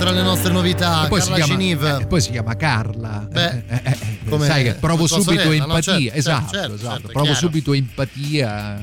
tra le nostre novità E poi, si Carla chiama, Genive eh, poi si chiama Carla. Beh, Eh, eh, eh, come sai che provo subito sorella, no? empatia. Certo, esatto, certo, esatto. certo, provo chiaro. subito empatia.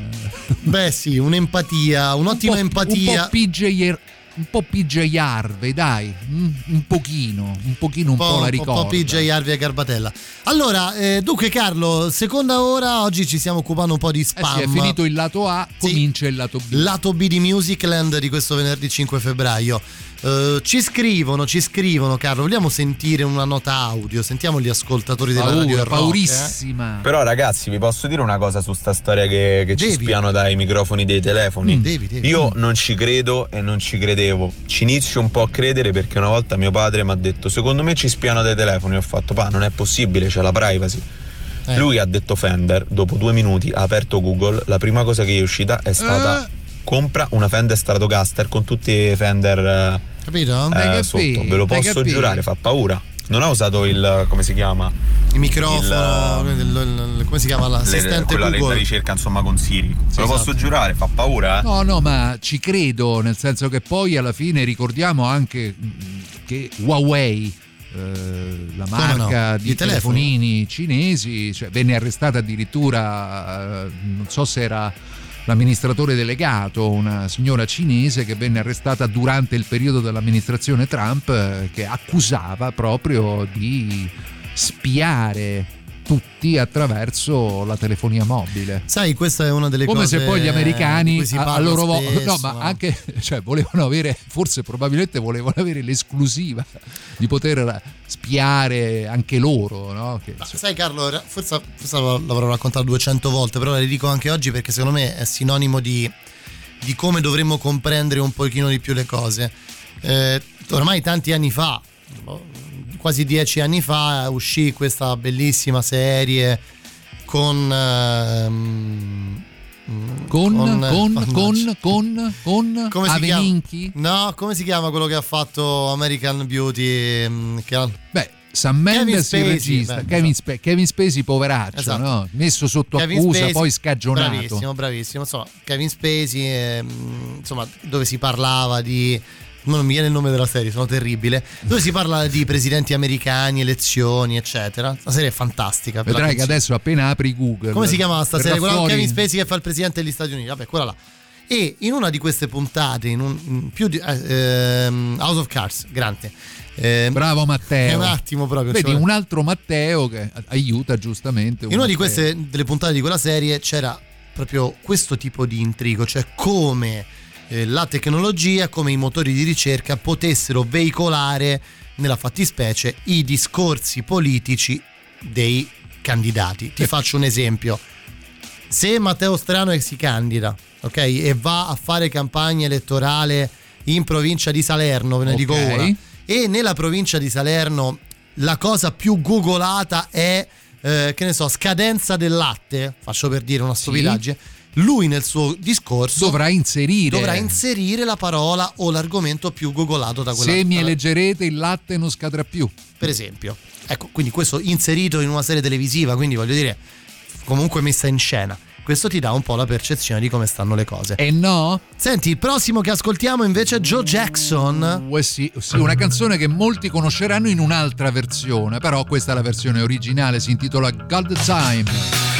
beh sì un'empatia un'ottima un po', empatia Un po' PJ, un po' PJ Harvey, dai, mm, un pochino, un pochino un, po', la un po' ricordo. PJ Harvey e Garbatella allora eh, dunque Carlo seconda ora oggi ci stiamo occupando un po' di Eh spam sì, è finito il lato A, comincia il lato B. lato B di Musicland di questo venerdì 5 febbraio. Eh, ci scrivono, ci scrivono, Carlo. Vogliamo sentire una nota audio? Sentiamo gli ascoltatori della Paura, radio. Rock, eh? paurissima. Però ragazzi vi posso dire una cosa su sta storia che, che ci spiano dai microfoni dei telefoni. Mm, devi, devi. Io non ci credo e non ci credevo. Ci inizio un po' a credere perché una volta mio padre mi ha detto secondo me ci spiano dai telefoni. Ho fatto pa, non è possibile, c'è la privacy. Eh. Lui ha detto Fender, dopo due minuti ha aperto Google, la prima cosa che gli è uscita è stata Eh. Compra una Fender Stratocaster con tutti i Fender eh, Capito? eh, sotto. Ve lo posso giurare, fa paura. Non ha usato il come si chiama? Il microfono, il- il- il- come si chiama Le- l'assistente quella la Google? ricerca insomma con Siri. Ve lo posso esatto. giurare, fa paura, eh? No, no, ma ci credo, nel senso che poi alla fine ricordiamo anche mm, che Huawei, eh, la Come no? marca Di di telefoni? telefonini cinesi, cioè, venne arrestata addirittura, eh, non so se era l'amministratore delegato, una signora cinese che venne arrestata durante il periodo dell'amministrazione Trump eh, che accusava proprio di spiare tutti attraverso la telefonia mobile. Sai, questa è una delle Come cose se poi gli americani a, loro vo- spesso, no, ma anche cioè, volevano avere, forse probabilmente volevano avere l'esclusiva di poter spiare anche loro, no? Che, Ma sai Carlo, forse, forse l'avrò raccontato 200 volte, però le dico anche oggi perché secondo me è sinonimo di, di come dovremmo comprendere un pochino di più le cose. Eh, ormai tanti anni fa, boh, quasi dieci anni fa, uscì questa bellissima serie con... ehm, con, con, con, mannaggia. con, con, Come si chiama? Aveninchi? No, come si chiama quello che ha fatto American Beauty? mm, Che ha- Beh, Sam Mendes il Spacey, regista, beh, Kevin, Spa- Kevin Spacey poveraccio, Esatto. no? messo sotto Kevin accusa, Spacey, poi scagionato. Bravissimo, bravissimo. Insomma, Kevin Spacey, ehm, insomma, dove si parlava di. Non mi viene il nome della serie, sono terribile. Dove si parla di presidenti americani, elezioni, eccetera. La serie è fantastica. Vedrai che adesso appena apri Google. Come si chiama sta serie? Quella con Kevin Spacey che fa il presidente degli Stati Uniti. Vabbè, quella là. E in una di queste puntate, in un in più di. eh, ehm, House of Cards, grande. Ehm, Bravo È Matteo. un attimo proprio. Vedi ci vuole- un altro Matteo che aiuta giustamente. un In una di Matteo. queste delle puntate di quella serie c'era proprio questo tipo di intrigo, cioè come eh, la tecnologia, come i motori di ricerca potessero veicolare nella fattispecie i discorsi politici dei candidati. Ti faccio un esempio. Se Matteo Strano si candida, ok, e va a fare campagna elettorale in provincia di Salerno, ve ne dico Ok. una, e nella provincia di Salerno la cosa più googolata è, eh, che ne so, scadenza del latte, faccio per dire una stupidaggine, lui nel suo discorso dovrà inserire. dovrà inserire la parola o l'argomento più googolato da quella Se mi eleggerete il latte non scadrà più. per esempio. Ecco, quindi questo inserito in una serie televisiva, quindi voglio dire, comunque messa in scena. Questo ti dà un po' la percezione di come stanno le cose. E no? Senti, il prossimo che ascoltiamo invece è Joe Jackson. Eh sì, sì, una canzone che molti conosceranno in un'altra versione, però questa è la versione originale, si intitola God Time.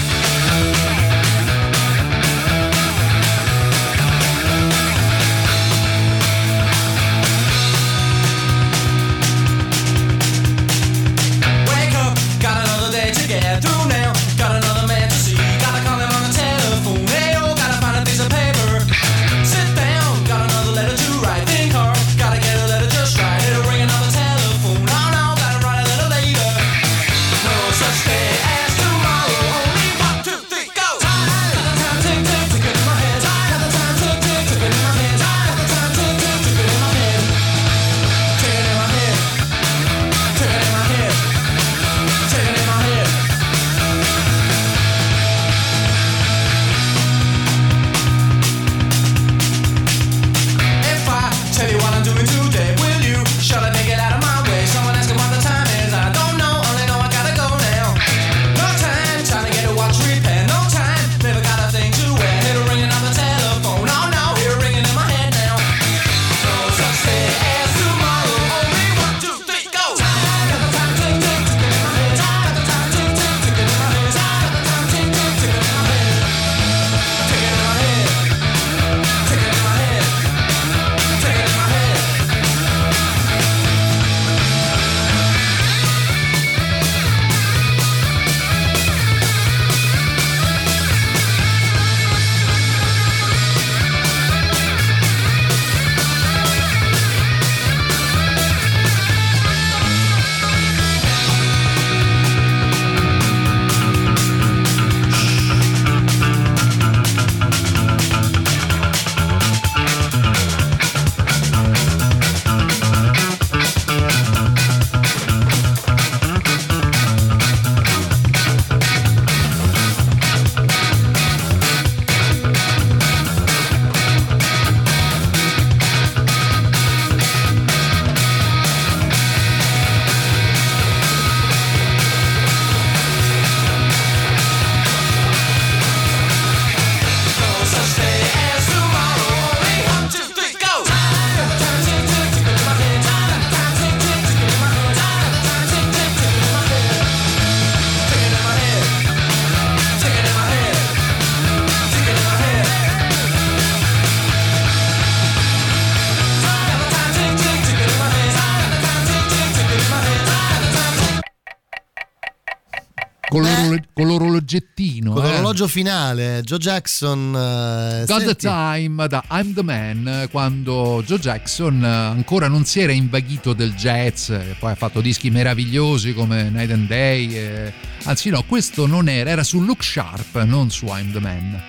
Finale, Joe Jackson. eh, God senti- Time da I'm the Man quando Joe Jackson eh, ancora non si era invaghito del jazz e poi ha fatto dischi meravigliosi come Night and Day eh, anzi no questo non era era su Look Sharp non su I'm the Man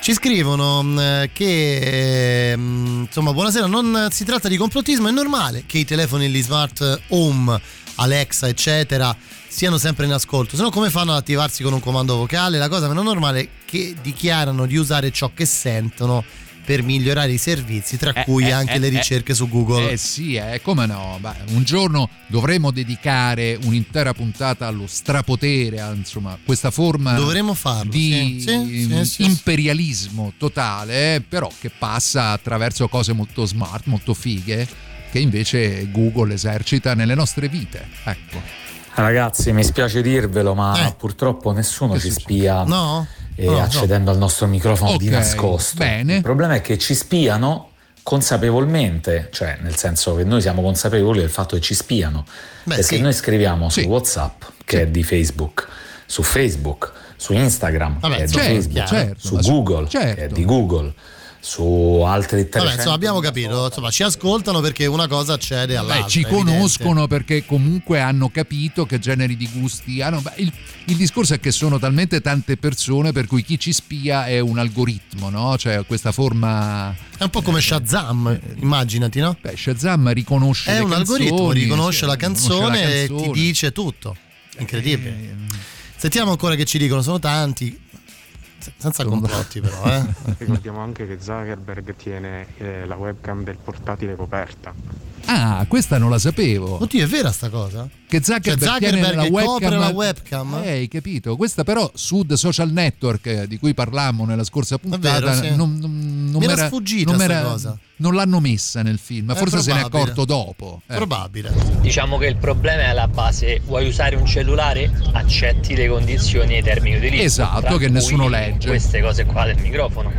Ci scrivono mh, che mh, insomma, buonasera, non si tratta di complottismo, è normale che i telefoni, gli smart home, Alexa, eccetera, siano sempre in ascolto. Se no, come fanno ad attivarsi con un comando vocale? La cosa meno normale è che dichiarano di usare ciò che sentono per migliorare i servizi, tra Eh, cui eh, anche eh, le eh. ricerche su Google. Eh sì, eh, come no? Beh, un giorno dovremo dedicare un'intera puntata allo strapotere, a, insomma, questa forma farlo, di sì, sì, sì, sì, sì. imperialismo totale, eh, però che passa attraverso cose molto smart, molto fighe, che invece Google esercita nelle nostre vite. Ecco. Ragazzi, mi spiace dirvelo, ma purtroppo nessuno ci spia No? eh, No, no. accedendo al nostro microfono di Ok, nascosto. bene. Il problema è che ci spiano consapevolmente, cioè nel senso che noi siamo consapevoli del fatto che ci spiano, Beh, perché sì. noi scriviamo Sì. su WhatsApp, che è di Facebook, su Facebook, su Instagram, Vabbè, che è di certo, Facebook, certo, su Google, che è certo. di Google, su altri 300 Vabbè, insomma, abbiamo capito, insomma, ci ascoltano perché una cosa accede all'altra. Beh, ci è evidente. conoscono perché comunque hanno capito che generi di gusti hanno. Beh, il, il discorso è che sono talmente tante persone per cui chi ci spia è un algoritmo, no? Cioè questa forma. È un po' come Shazam, immaginati, no? Beh, Shazam riconosce È le un canzoni, algoritmo, riconosce sì, la riconosce canzone la e ti canzone. dice tutto. Incredibile. Sentiamo ancora che ci dicono, sono tanti. Se- Senza complotti però, eh. Ricordiamo anche che Zuckerberg tiene eh, la webcam del portatile coperta. Ah, questa non la sapevo. Oddio, è vera sta cosa? Che Zuckerberg, Cioè, tiene Zuckerberg la webcam, copre la webcam? Eh, hai capito? Questa però su The Social Network di cui parlammo nella scorsa puntata vero, sì. non, non, non Mi era sfuggita non sta m'era- cosa. Non l'hanno messa nel film, È forse se ne è accorto dopo. eh. Probabile. Diciamo che il problema è alla base, vuoi usare un cellulare, accetti le condizioni e i termini di utilizzo. Esatto, che nessuno legge. Queste cose qua del microfono.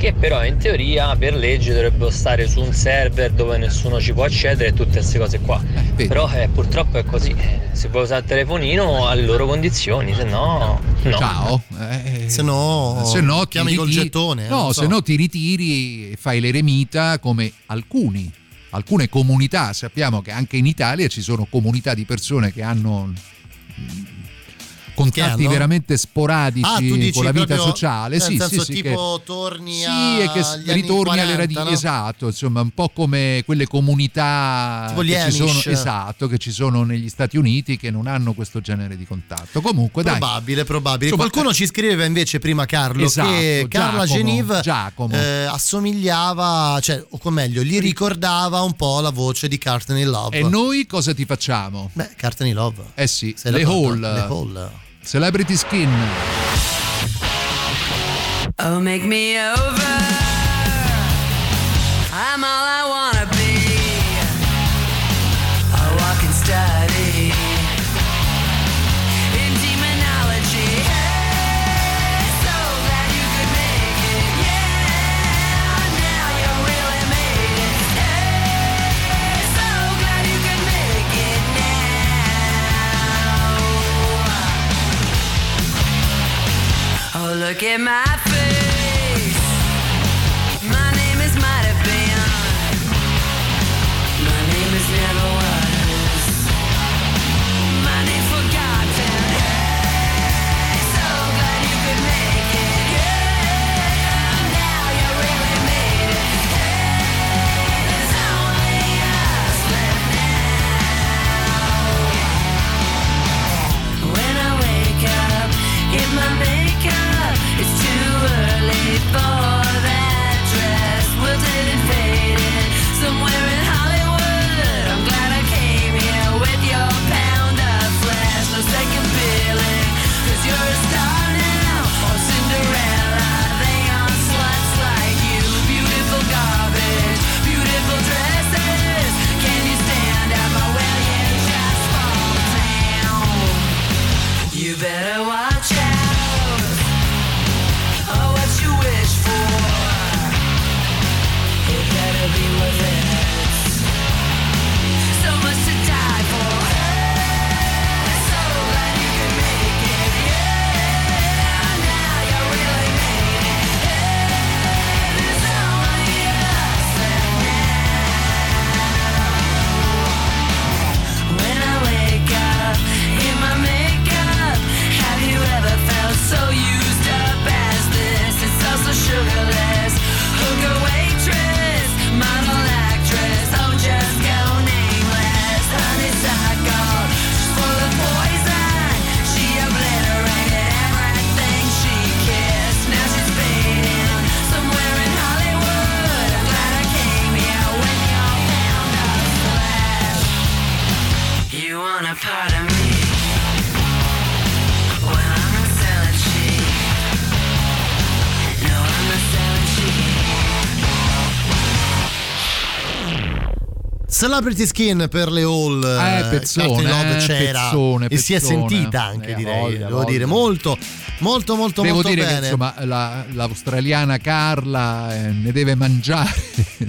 Che però in teoria per legge dovrebbero stare su un server dove nessuno ci può accedere e tutte queste cose qua. Però eh, purtroppo è così. eh, Se vuoi usare il telefonino alle loro condizioni, se no. no. Ciao. Se no, se no ti chiami col ritiri- gettone. eh, No, so. se no ti ritiri e fai l'eremita come alcuni. Alcune comunità, sappiamo che anche in Italia ci sono comunità di persone che hanno contatti veramente sporadici Ah, dici con la vita proprio- sociale. sì, nel sì, senso sì, tipo che- torni Sì, a e che ritorni alle radici, esatto, insomma, un po' come quelle comunità che ci sono, esatto, che ci sono negli Stati Uniti che non hanno questo genere di contatto. Comunque, dai. Probabile, probabile. Insomma, Qualcuno ci scriveva invece prima Carlo Esatto, che Carla Genive eh, assomigliava, cioè, o meglio, gli ricordava un po' la voce di Courtney Love. E noi cosa ti facciamo? Beh, Courtney Love. Eh sì, le Hall. le Hall. Celebrity Skin. Oh, make me over. I'm all I wanna look at my Celebrity Skin per le Hall. Eh, pezzone, Courtney Love eh, c'era pezzone, e si è pezzone. sentita anche, Eh, direi. voglia, Devo voglia. dire molto, molto, molto, Devo molto dire bene. che insomma la- l'australiana Carla eh, ne deve mangiare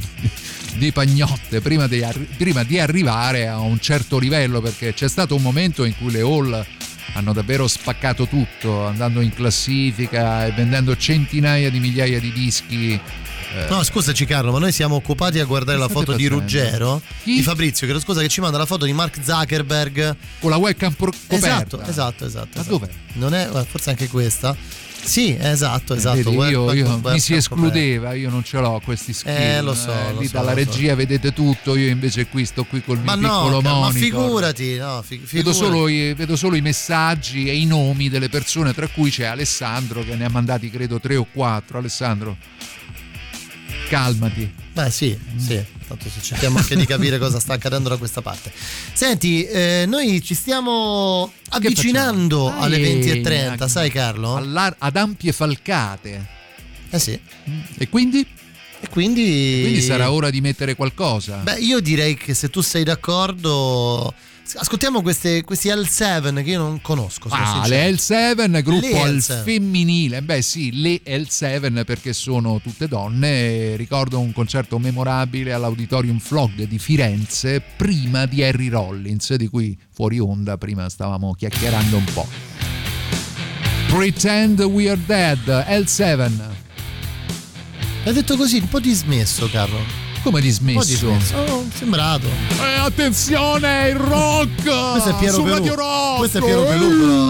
di pagnotte prima di, prima di arrivare a un certo livello perché c'è stato un momento in cui le Hall hanno davvero spaccato tutto andando in classifica e vendendo centinaia di migliaia di dischi eh, No, scusaci Carlo, ma noi siamo occupati a guardare Che la foto di facendo? Ruggero, di Fabrizio, che scusa che ci manda la foto di Mark Zuckerberg con la webcam pro- coperta Esatto, esatto, esatto. Ma esatto. dov'è? Non è, forse anche questa. Sì, esatto, esatto. Vedi, Web- io, web- io- web- mi si escludeva, io non ce l'ho questi skill. Eh, lo so, lo lì so, dalla lo so. regia vedete tutto, io invece qui sto qui col Ma mio no, piccolo ma monitor. figurati, no, fi- Vedo figurati. solo, i, vedo solo i messaggi e i nomi delle persone, tra cui c'è Alessandro che ne ha mandati credo tre o quattro. Alessandro, calmati. Beh, sì, sì. Tanto cerchiamo anche di capire cosa sta accadendo da questa parte. Senti, eh, noi ci stiamo avvicinando alle Eh, 20.30, sai Carlo? Ad ampie falcate. Eh sì. E quindi? E quindi... Quindi sarà ora di mettere qualcosa. Beh, io direi che se tu sei d'accordo... Ascoltiamo queste, questi L7 che io non conosco. Ah, sincero. le L7, gruppo Le al L7. femminile. Beh, sì, le L7 perché sono tutte donne. Ricordo un concerto memorabile all'Auditorium Flog di Firenze prima di Harry Rollins, di cui fuori onda prima stavamo chiacchierando un po'. Pretend We Are Dead, L7. Hai detto così, un po' dismesso, Carlo. Come dismesso? dismesso. Oh, sembrato. Eh, attenzione, il rock! Questo è Piero su Pelù. Radio Rock! Questo è Piero Pelù, però.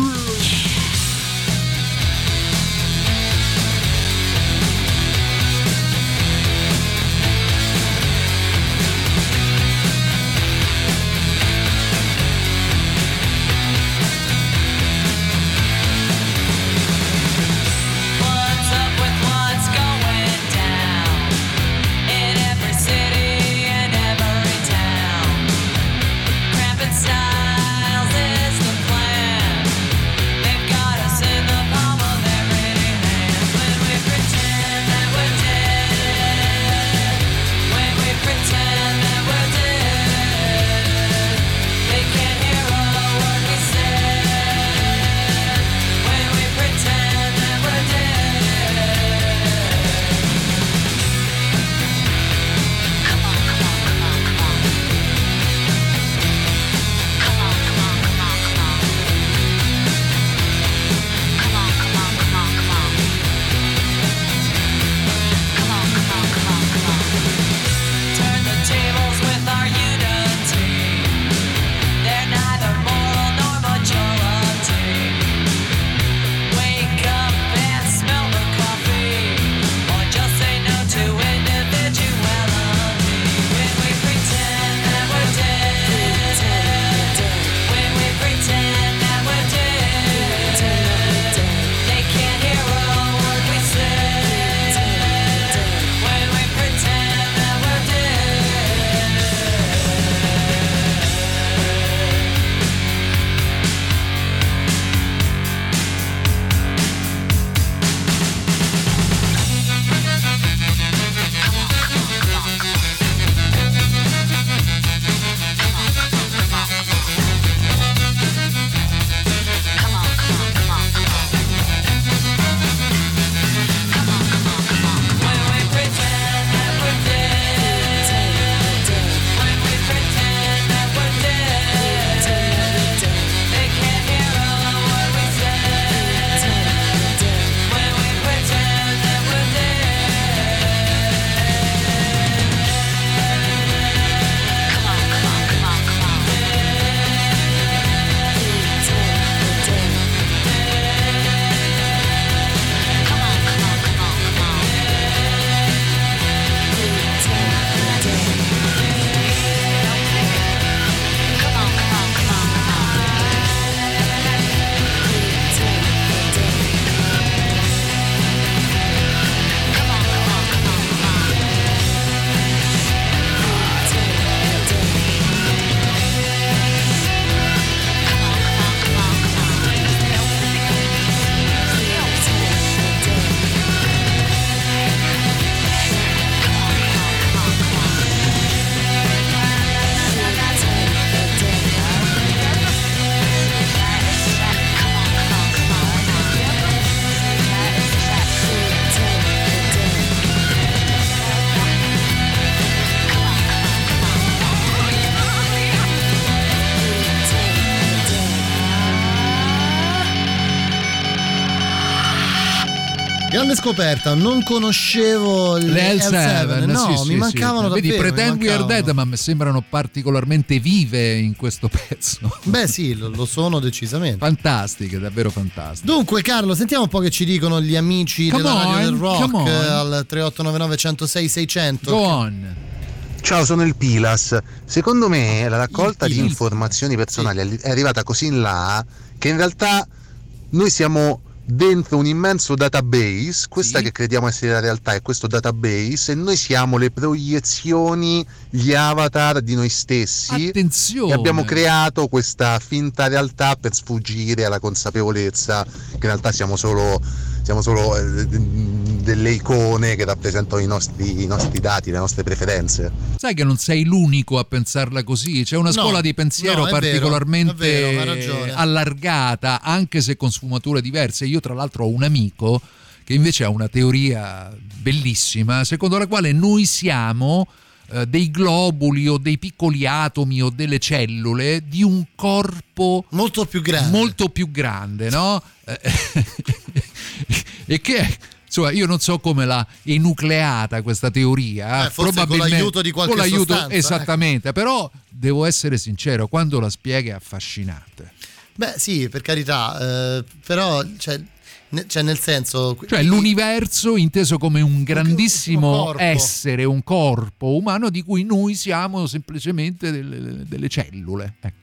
Scoperta, non conoscevo Le L7. L7, No, sì, sì, mi sì. mancavano Vedi, davvero. mi Pretend We Are mancavano. Dead, ma mi sembrano particolarmente vive in questo pezzo. Beh, sì, lo, sono decisamente. Fantastiche, davvero fantastiche. Dunque, Carlo, sentiamo un po' che ci dicono gli amici Come della radio on, del rock eh, al 3899 106 600. Go on. Ciao, sono il Pilas. Secondo me la raccolta di informazioni personali è arrivata così in là che in realtà noi siamo dentro un immenso database, questa che crediamo essere la realtà è questo database e noi siamo le proiezioni, gli avatar di noi stessi Attenzione. e abbiamo creato questa finta realtà per sfuggire alla consapevolezza che in realtà siamo solo, siamo solo eh, delle icone che rappresentano i nostri, i nostri dati, le nostre preferenze. Sai che non sei l'unico a pensarla così, c'è una No, scuola di pensiero no, vero, particolarmente vero, ragione. allargata, anche se con sfumature diverse. Io tra l'altro ho un amico che invece ha una teoria bellissima, secondo la quale noi siamo eh, dei globuli o dei piccoli atomi o delle cellule di un corpo molto più grande, molto più grande no? E che insomma io non so come l'ha enucleata questa teoria Eh, forse con probabilmente l'aiuto di qualche con l'aiuto- sostanza, ecco. esattamente però devo essere sincero quando la spiega è affascinante Beh, sì, per carità, eh, però, cioè, cioè, nel senso. cioè l'universo inteso come un grandissimo corpo. essere un corpo umano di cui noi siamo semplicemente delle, delle cellule ecco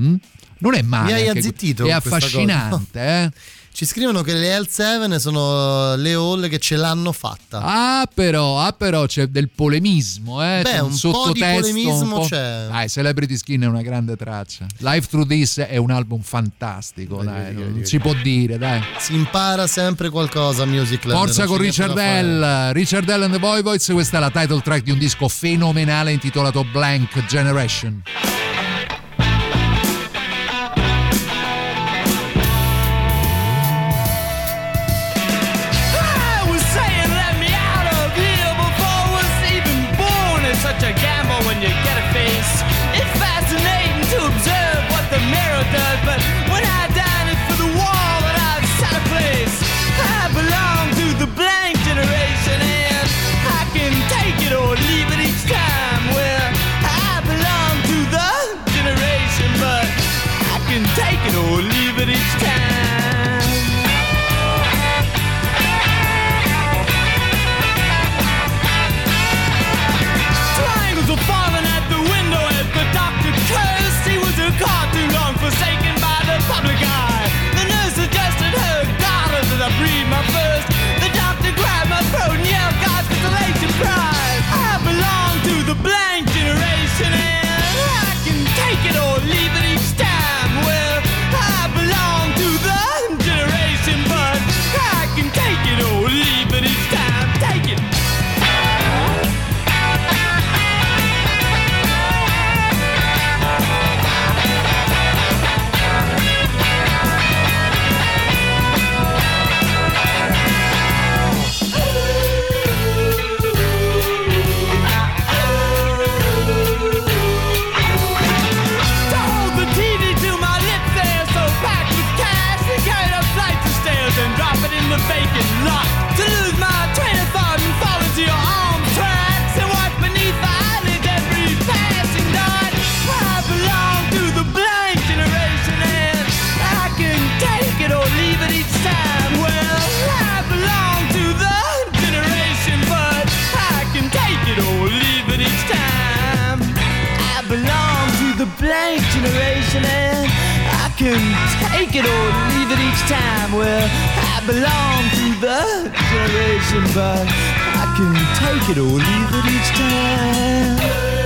Mm? non è male Mi hai azzittito è affascinante eh? Ci scrivono che le L7 sono le hall che ce l'hanno fatta. Ah, però, ah, però c'è del polemismo, eh? Beh, c'è un po' di sottotesto, polemismo un c'è. Dai, Celebrity Skin è una grande traccia. Live Through This è un album fantastico, dai, non, non si può dire, dai. Si impara sempre qualcosa Music Land. Forza con Richard. L. Richard L. and the Boy Boys, questa è la title track di un disco fenomenale intitolato Blank Generation. Belong to the generation, but I can take it or leave it each time.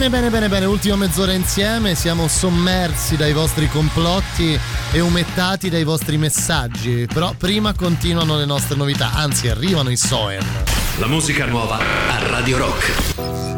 Bene, bene, bene, bene, ultima mezz'ora insieme, siamo sommersi dai vostri complotti e umettati dai vostri messaggi, però prima continuano le nostre novità, anzi arrivano i Soen. La musica nuova a Radio Rock.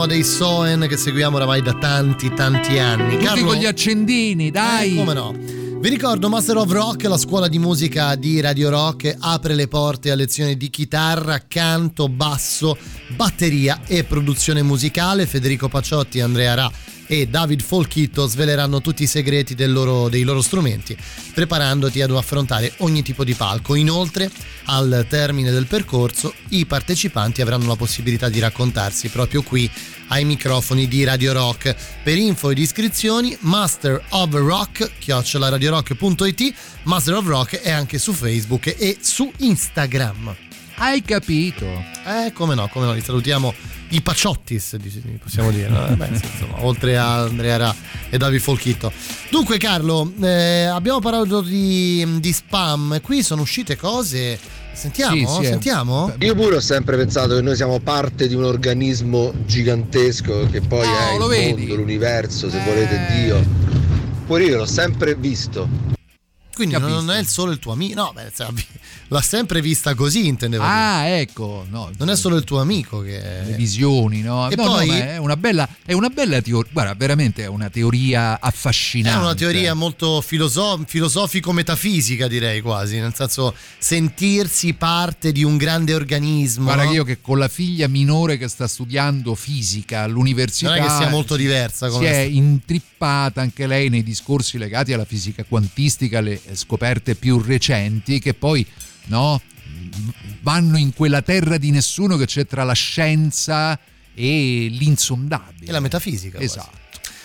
nuova dei Soen che seguiamo oramai da tanti, tanti anni. Tutti Carlo... con gli accendini, eh, dai! Eh, come no? Vi ricordo Master of Rock, la scuola di musica di Radio Rock, apre le porte a lezioni di chitarra, canto, basso, batteria e produzione musicale. Federico Paciotti, Andrea Ra e David Folchitto sveleranno tutti i segreti loro- dei loro strumenti, preparandoti ad affrontare ogni tipo di palco. Inoltre, al termine del percorso, i partecipanti avranno la possibilità di raccontarsi proprio qui ai microfoni di Radio Rock. Per info ed iscrizioni, Master of Rock, chiocciolaradiorock.it, Master of Rock è anche su Facebook e su Instagram. Hai capito? Eh, come no, come no, li salutiamo i Paciottis, dic- possiamo dire. no? Eh, beh, sì, insomma, oltre a Andrea Ra e David Folchitto. Dunque, Carlo, eh, abbiamo parlato di, di spam. Qui sono uscite cose. Sentiamo? Sentiamo? Io pure ho sempre pensato che noi siamo parte di un organismo gigantesco che poi Oh, è il vedi? mondo, l'universo, se volete Dio. Pure io l'ho sempre visto. Quindi non, non è solo il tuo amico. No, beh, l'ha sempre vista così, intendevo. Ah, ecco. No, non è solo il tuo amico che. le visioni, no? E No, no, poi- ma è una bella, è una bella teoria. Guarda, veramente è una teoria È affascinante. una teoria molto filoso- filosofico-metafisica, direi quasi, nel senso sentirsi parte di un grande organismo. Guarda no? che io che con la figlia minore che sta studiando fisica all'università Non è che sia molto diversa si come è intrippata anche lei nei discorsi legati alla fisica quantistica, le scoperte più recenti che poi no, vanno in quella terra di nessuno che c'è tra la scienza e l'insondabile. E la metafisica. quasi.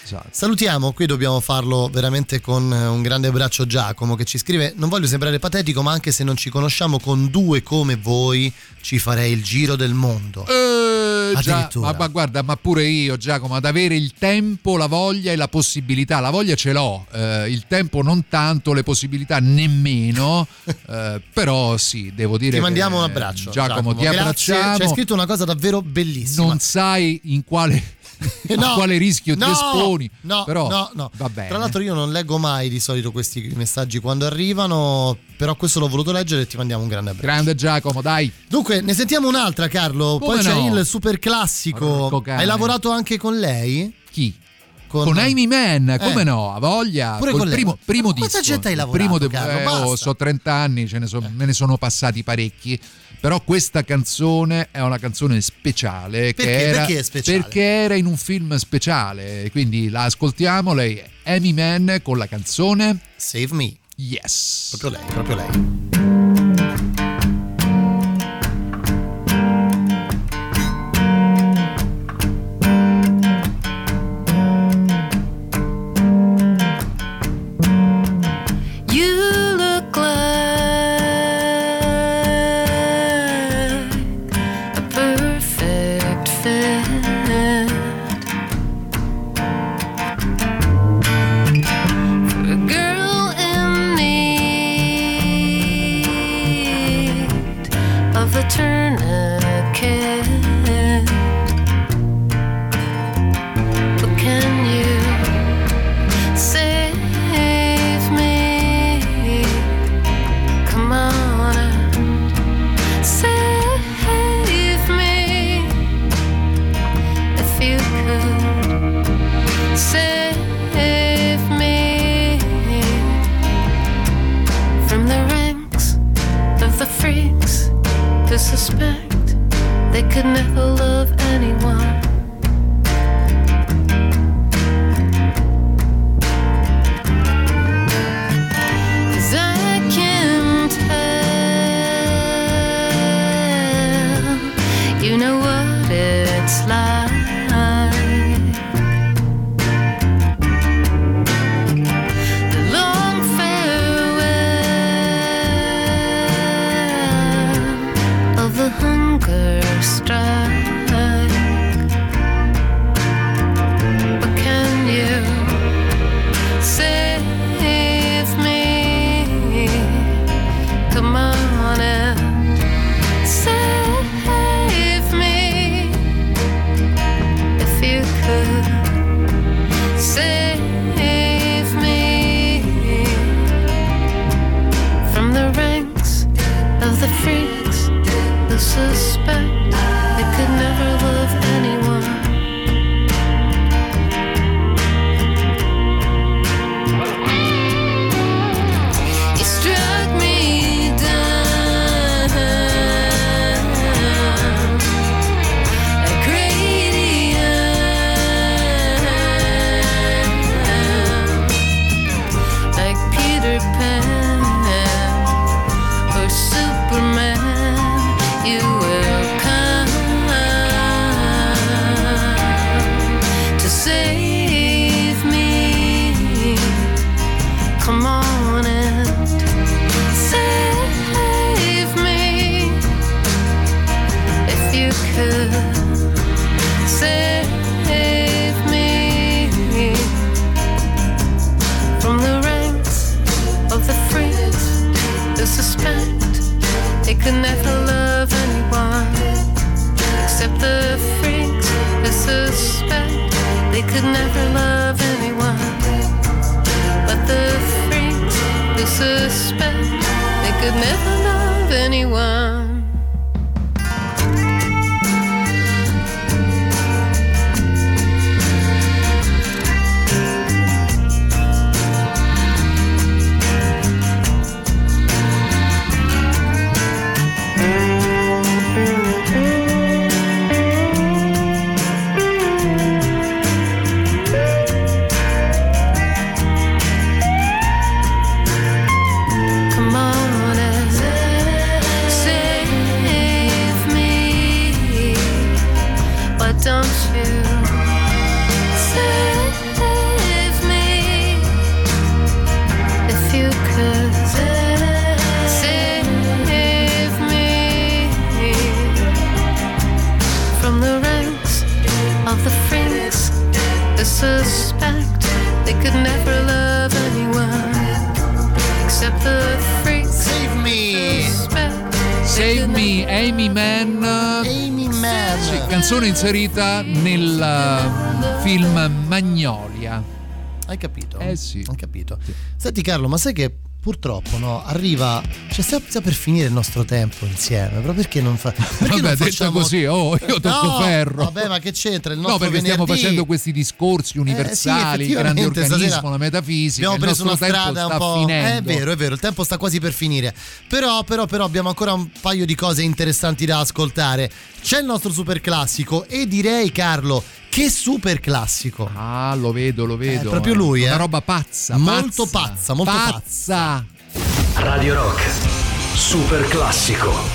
Esatto. Salutiamo, qui dobbiamo farlo veramente con eh, un grande abbraccio Giacomo che ci scrive non voglio sembrare patetico ma anche se non ci conosciamo con due come voi ci farei il giro del mondo. Eh, già, Addirittura. ma, ma guarda, ma pure io, Giacomo, ad avere il tempo, la voglia e la possibilità. La voglia ce l'ho, eh, il tempo non tanto, le possibilità nemmeno. eh, però sì, devo dire. Ti mandiamo un abbraccio. Giacomo, ti Grazie. abbracciamo. C'è scritto una cosa davvero bellissima. Non sai in quale, a quale rischio no, ti esponi. No, però, no, no. Va bene. Tra l'altro io non leggo mai di solito questi messaggi quando arrivano, però questo l'ho voluto leggere e ti mandiamo un grande abbraccio. Grande Giacomo, dai. Dunque, ne sentiamo un'altra Carlo, Come poi c'è no? il super classico. Hai lavorato anche con lei? Chi? Con Amy Man, come Eh. no? A voglia. Pure Col con primo, primo disco. quanta gente hai lavorato, primo de- Carlo? eh, oh, so 30 anni, ce ne so- me ne sono passati parecchi. Però questa canzone è una canzone speciale. Perché? Che era, Perché è speciale? Perché era in un film speciale. Quindi la ascoltiamo. Lei è Amy Man con la canzone Save Me. Yes. Proprio lei, proprio lei. could never love. Could never love anyone. But the freaks who suspect they could never love anyone. Canzone inserita nel uh, film Magnolia. Hai capito? Eh sì. Hai capito. Senti Carlo, ma sai che purtroppo no, arriva, cioè sta, sta per finire il nostro tempo insieme, però perché non fa... Perché Vabbè, facciamo- così, oh, io tocco No, ferro. Vabbè, ma che c'entra? Il No, nostro perché stiamo venerdì- facendo questi discorsi universali, Eh, sì, il grande organismo, stasera la metafisica. Abbiamo preso una strada un po'. finendo. È vero, è vero, il tempo sta quasi per finire. Però, però, però abbiamo ancora un paio di cose interessanti da ascoltare. C'è il nostro super classico e direi, Carlo, che super classico. Ah, lo vedo, lo vedo. È proprio lui, Una eh. roba pazza, Molto pazza, molto pazza. pazza. Radio Rock. Super classico.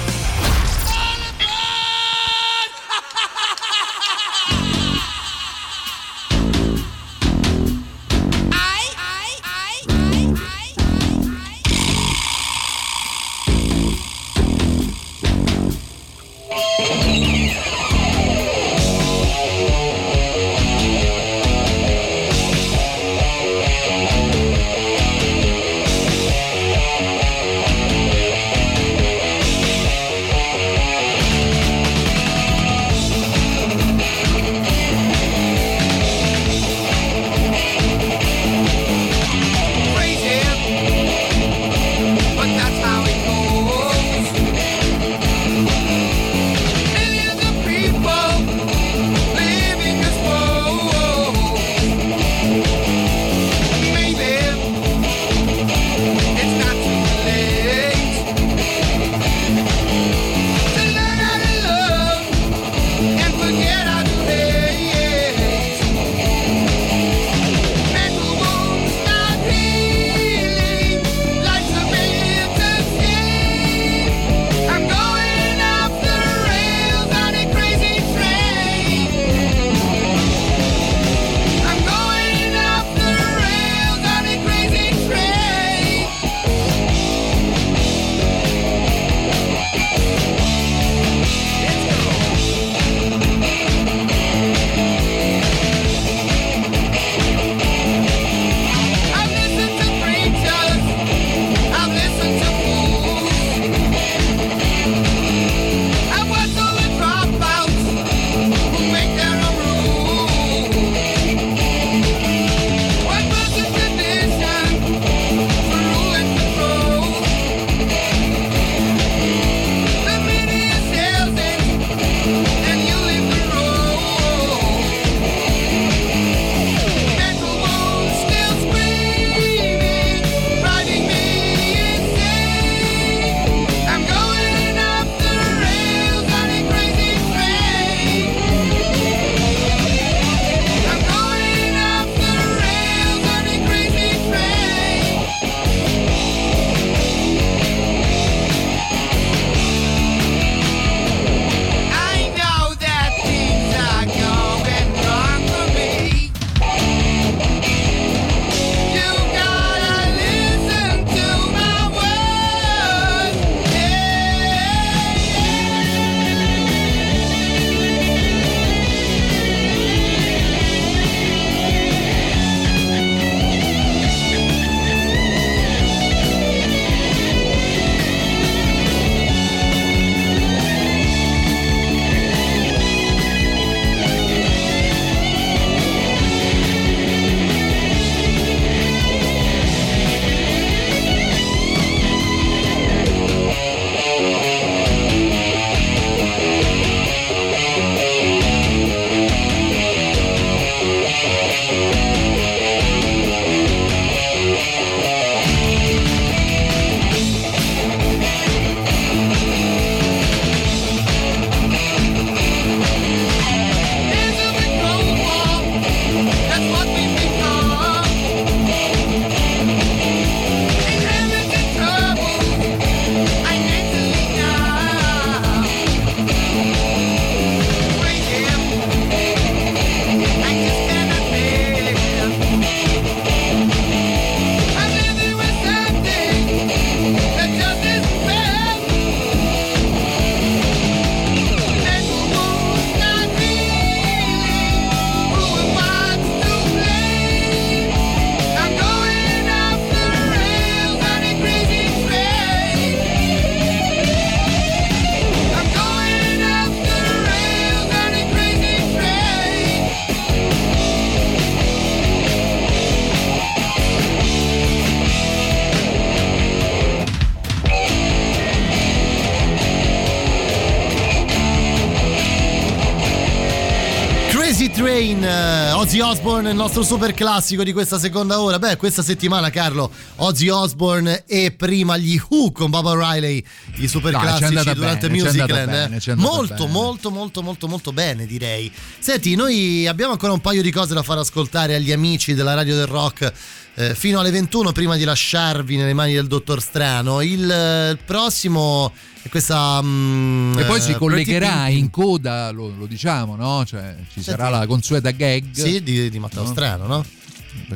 Ozzy Osbourne, il nostro super classico di questa seconda ora. Beh, questa settimana, Carlo, Ozzy Osbourne e prima gli Who con Bob O'Reilly, i super è classici durante bene, Musicland. eh. bene, molto, bene. molto, molto, molto, molto bene, direi. Senti, noi abbiamo ancora un paio di cose da far ascoltare agli amici della Radio del Rock. eh, fino alle 21 prima di lasciarvi nelle mani del dottor Strano il, eh, il prossimo questa mm, E poi si eh, collegherà in coda, lo, lo diciamo, no? Cioè, ci sarà la consueta gag. Sì, di, di Matteo No? Strano, no?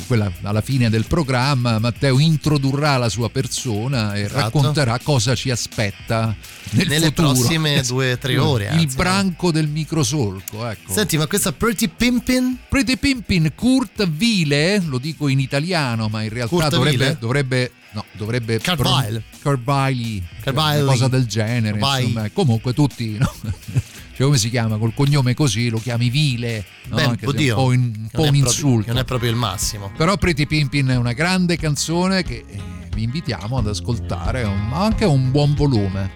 Quella alla fine del programma Matteo introdurrà la sua persona e Esatto. racconterà cosa ci aspetta nel Nelle futuro. prossime due o tre ore, Il anzi, branco del microsolco, ecco. Senti, ma questa Pretty Pimpin? Pretty Pimpin Kurt Vile, lo dico in italiano, ma in realtà dovrebbe, dovrebbe no, dovrebbe Carvile. Carvile, Carvile. una cosa del genere, Carvile. insomma. Comunque tutti no? Cioè, come si chiama? Col cognome così lo chiami Vile, no? Beh, oddio, un po', in- un, po' non un è proprio- insulto. non è proprio il massimo. Però Pretty Pimpin è una grande canzone che eh, vi invitiamo ad ascoltare, ma anche un buon volume.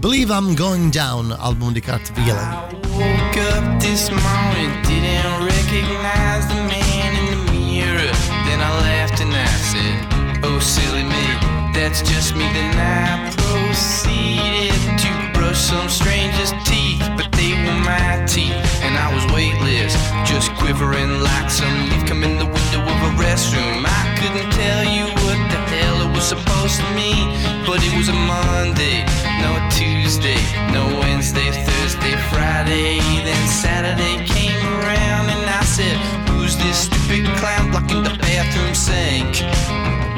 Believe I'm Going Down, album di Kurt Vile. Woke up this morning, didn't recognize the man in the mirror. Then I laughed and I silly me, that's just me. Then I proceeded to brush some stranger's teeth, but they were my teeth, and I was weightless, just quivering like some leaf come in the window of a restroom. I couldn't tell you what the hell it was supposed to mean, but it was a Monday, no Tuesday, no Wednesday, Thursday, Friday, then Saturday came around, and I said, Who's this stupid clown blocking the bathroom sink?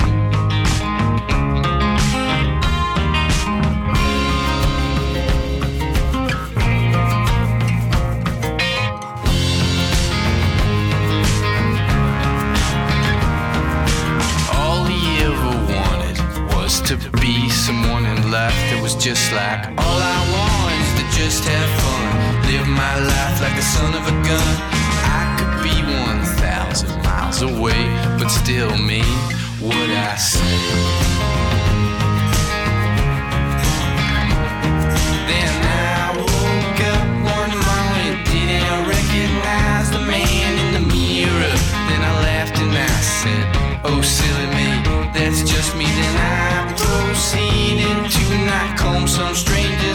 To be someone in life that was just like all I want is to just have fun, live my life like a son of a gun. I could be one thousand miles away, but still mean what I say. Then I woke up one morning, didn't recognize the man in the mirror. Then I laughed and I said, Oh, silly me, that's just me. Then I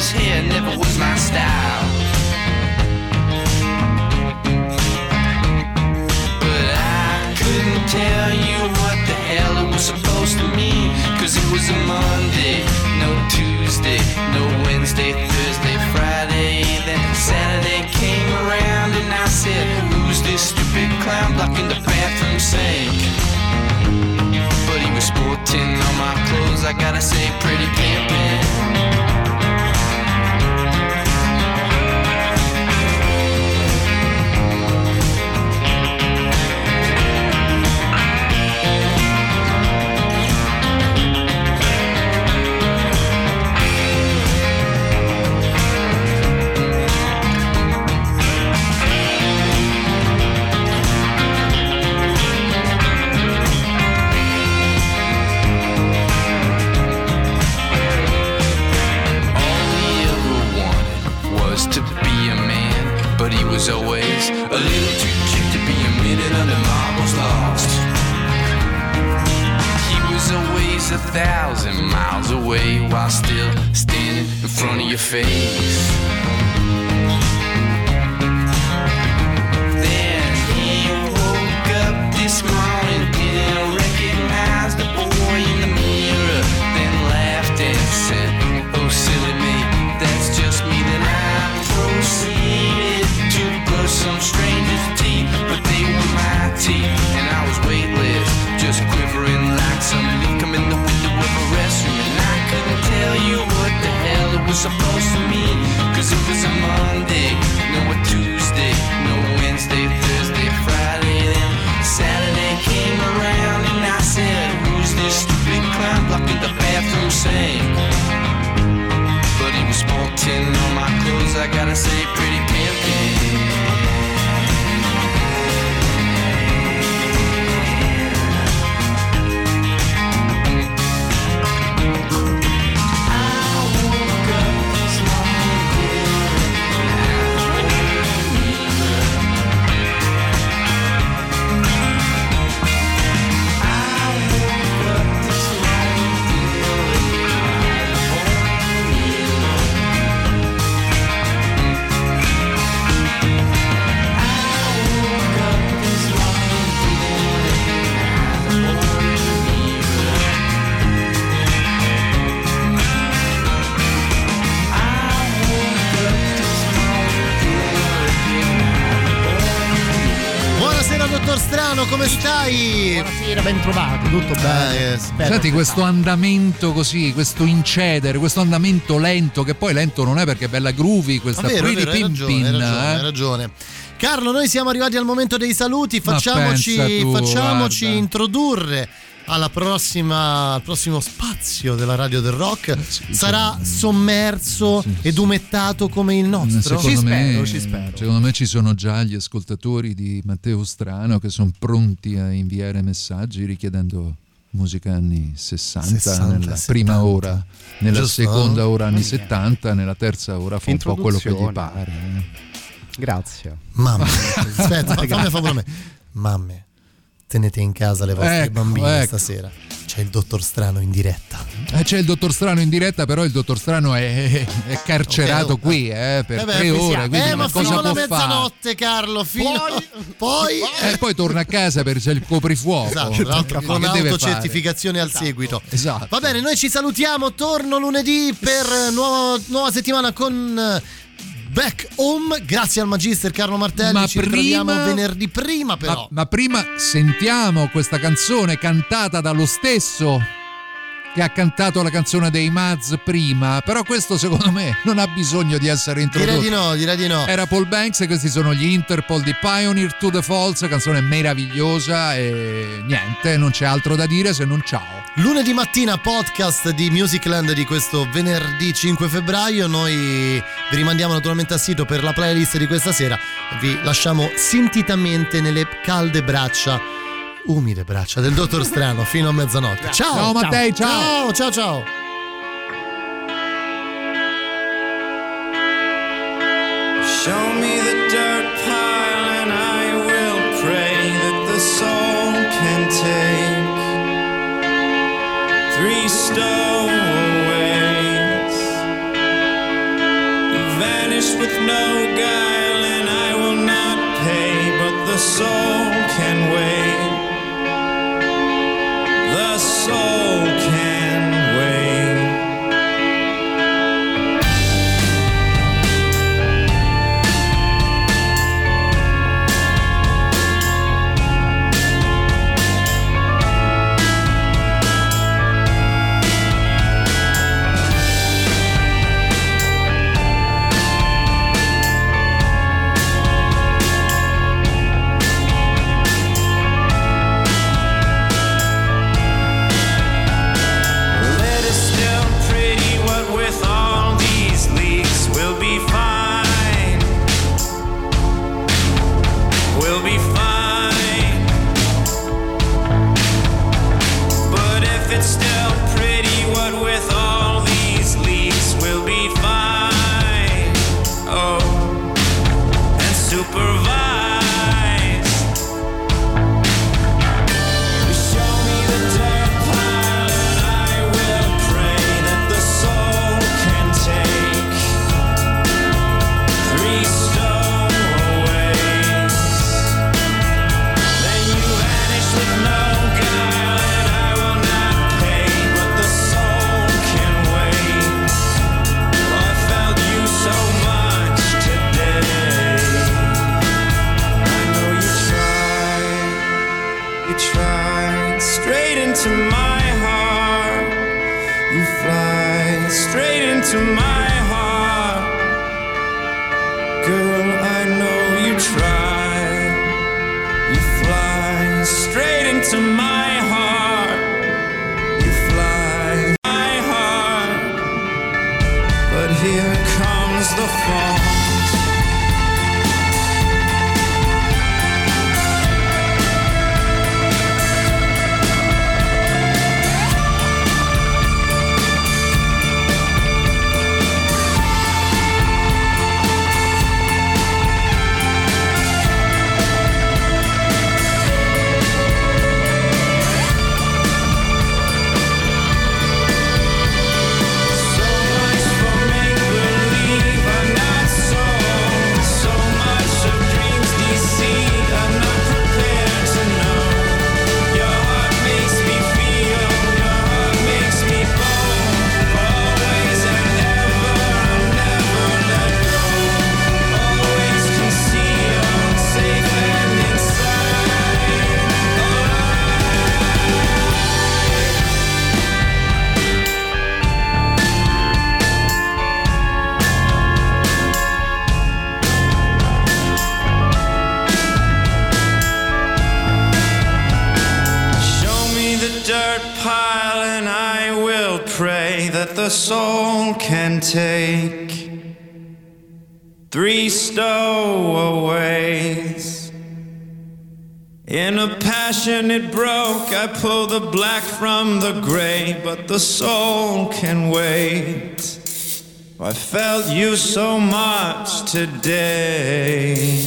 stranger's hair, never was my style. But I couldn't tell you what the hell it was supposed to mean. Cause it was a Monday, no Tuesday, no Wednesday, Thursday, Friday. Then Saturday came around and I said, Who's this stupid clown blocking the bathroom sink? But he was sporting all my clothes, I gotta say, pretty pimpin'. A little too cute to be a minute under marbles lost. He was always a thousand miles away while still standing in front of your face. I gotta say, pretty come stai? Buonasera, ben trovato, tutto bene. Eh, Spero Senti questo andamento così, questo incedere, questo andamento lento, che poi lento non è perché è bella groovy, questa Ah, vero, vero, hai ragione, hai ragione, eh. hai ragione. Carlo, noi siamo arrivati al momento dei saluti, facciamoci, tu, facciamoci introdurre alla prossima, al prossimo spazio della radio del rock. Sarà sommerso ed umettato come il nostro? Secondo me, secondo me ci sono già gli ascoltatori di Matteo Strano che sono pronti a inviare messaggi richiedendo musica anni 60, 60, nella 70. prima ora, nella Giusto? seconda ora anni 70, nella terza ora fa un po' quello che gli pare. eh. Grazie. Mamma, aspetta, fa- fammi fa pure me. Mamme, tenete in casa le vostre Ecco, bambine ecco. stasera. C'è il dottor Strano in diretta. Eh, c'è il dottor Strano in diretta, però il dottor Strano è, è carcerato Ok, qui eh, per Eh beh, tre ore. Eh, ma cosa fino alla può fare? mezzanotte, Carlo. Fino... Poi, E poi torna a casa per c'è il coprifuoco. Esatto, con Che deve autocertificazione al seguito. Esatto. Va bene, noi ci salutiamo. Torno lunedì per eh, nuova, nuova settimana con eh, Back Home. Grazie al Magister Carlo Martelli. Ma ci prima- venerdì prima, però. Ma, ma prima sentiamo questa canzone cantata dallo stesso che ha cantato la canzone dei Maz prima, però questo secondo me non ha bisogno di essere introdotto. Direi di no, direi di no. Era Paul Banks e questi sono gli Interpol di Pioneer to the Falls, canzone meravigliosa e niente, non c'è altro da dire se non ciao. Lunedì mattina podcast di Musicland di questo venerdì 5 febbraio. Noi vi rimandiamo naturalmente al sito per la playlist di questa sera. Vi lasciamo sentitamente nelle calde braccia, umide braccia del dottor Strano fino a mezzanotte. Ciao! Ciao, Mattei, Ciao, ciao. ciao, ciao! Show me the dirt You vanish with no guile and I will not pay, but the soul You tried straight into my heart. You fly straight into my heart. Girl, I know you try. You fly straight into my the gray, but the soul can wait. I felt you so much today.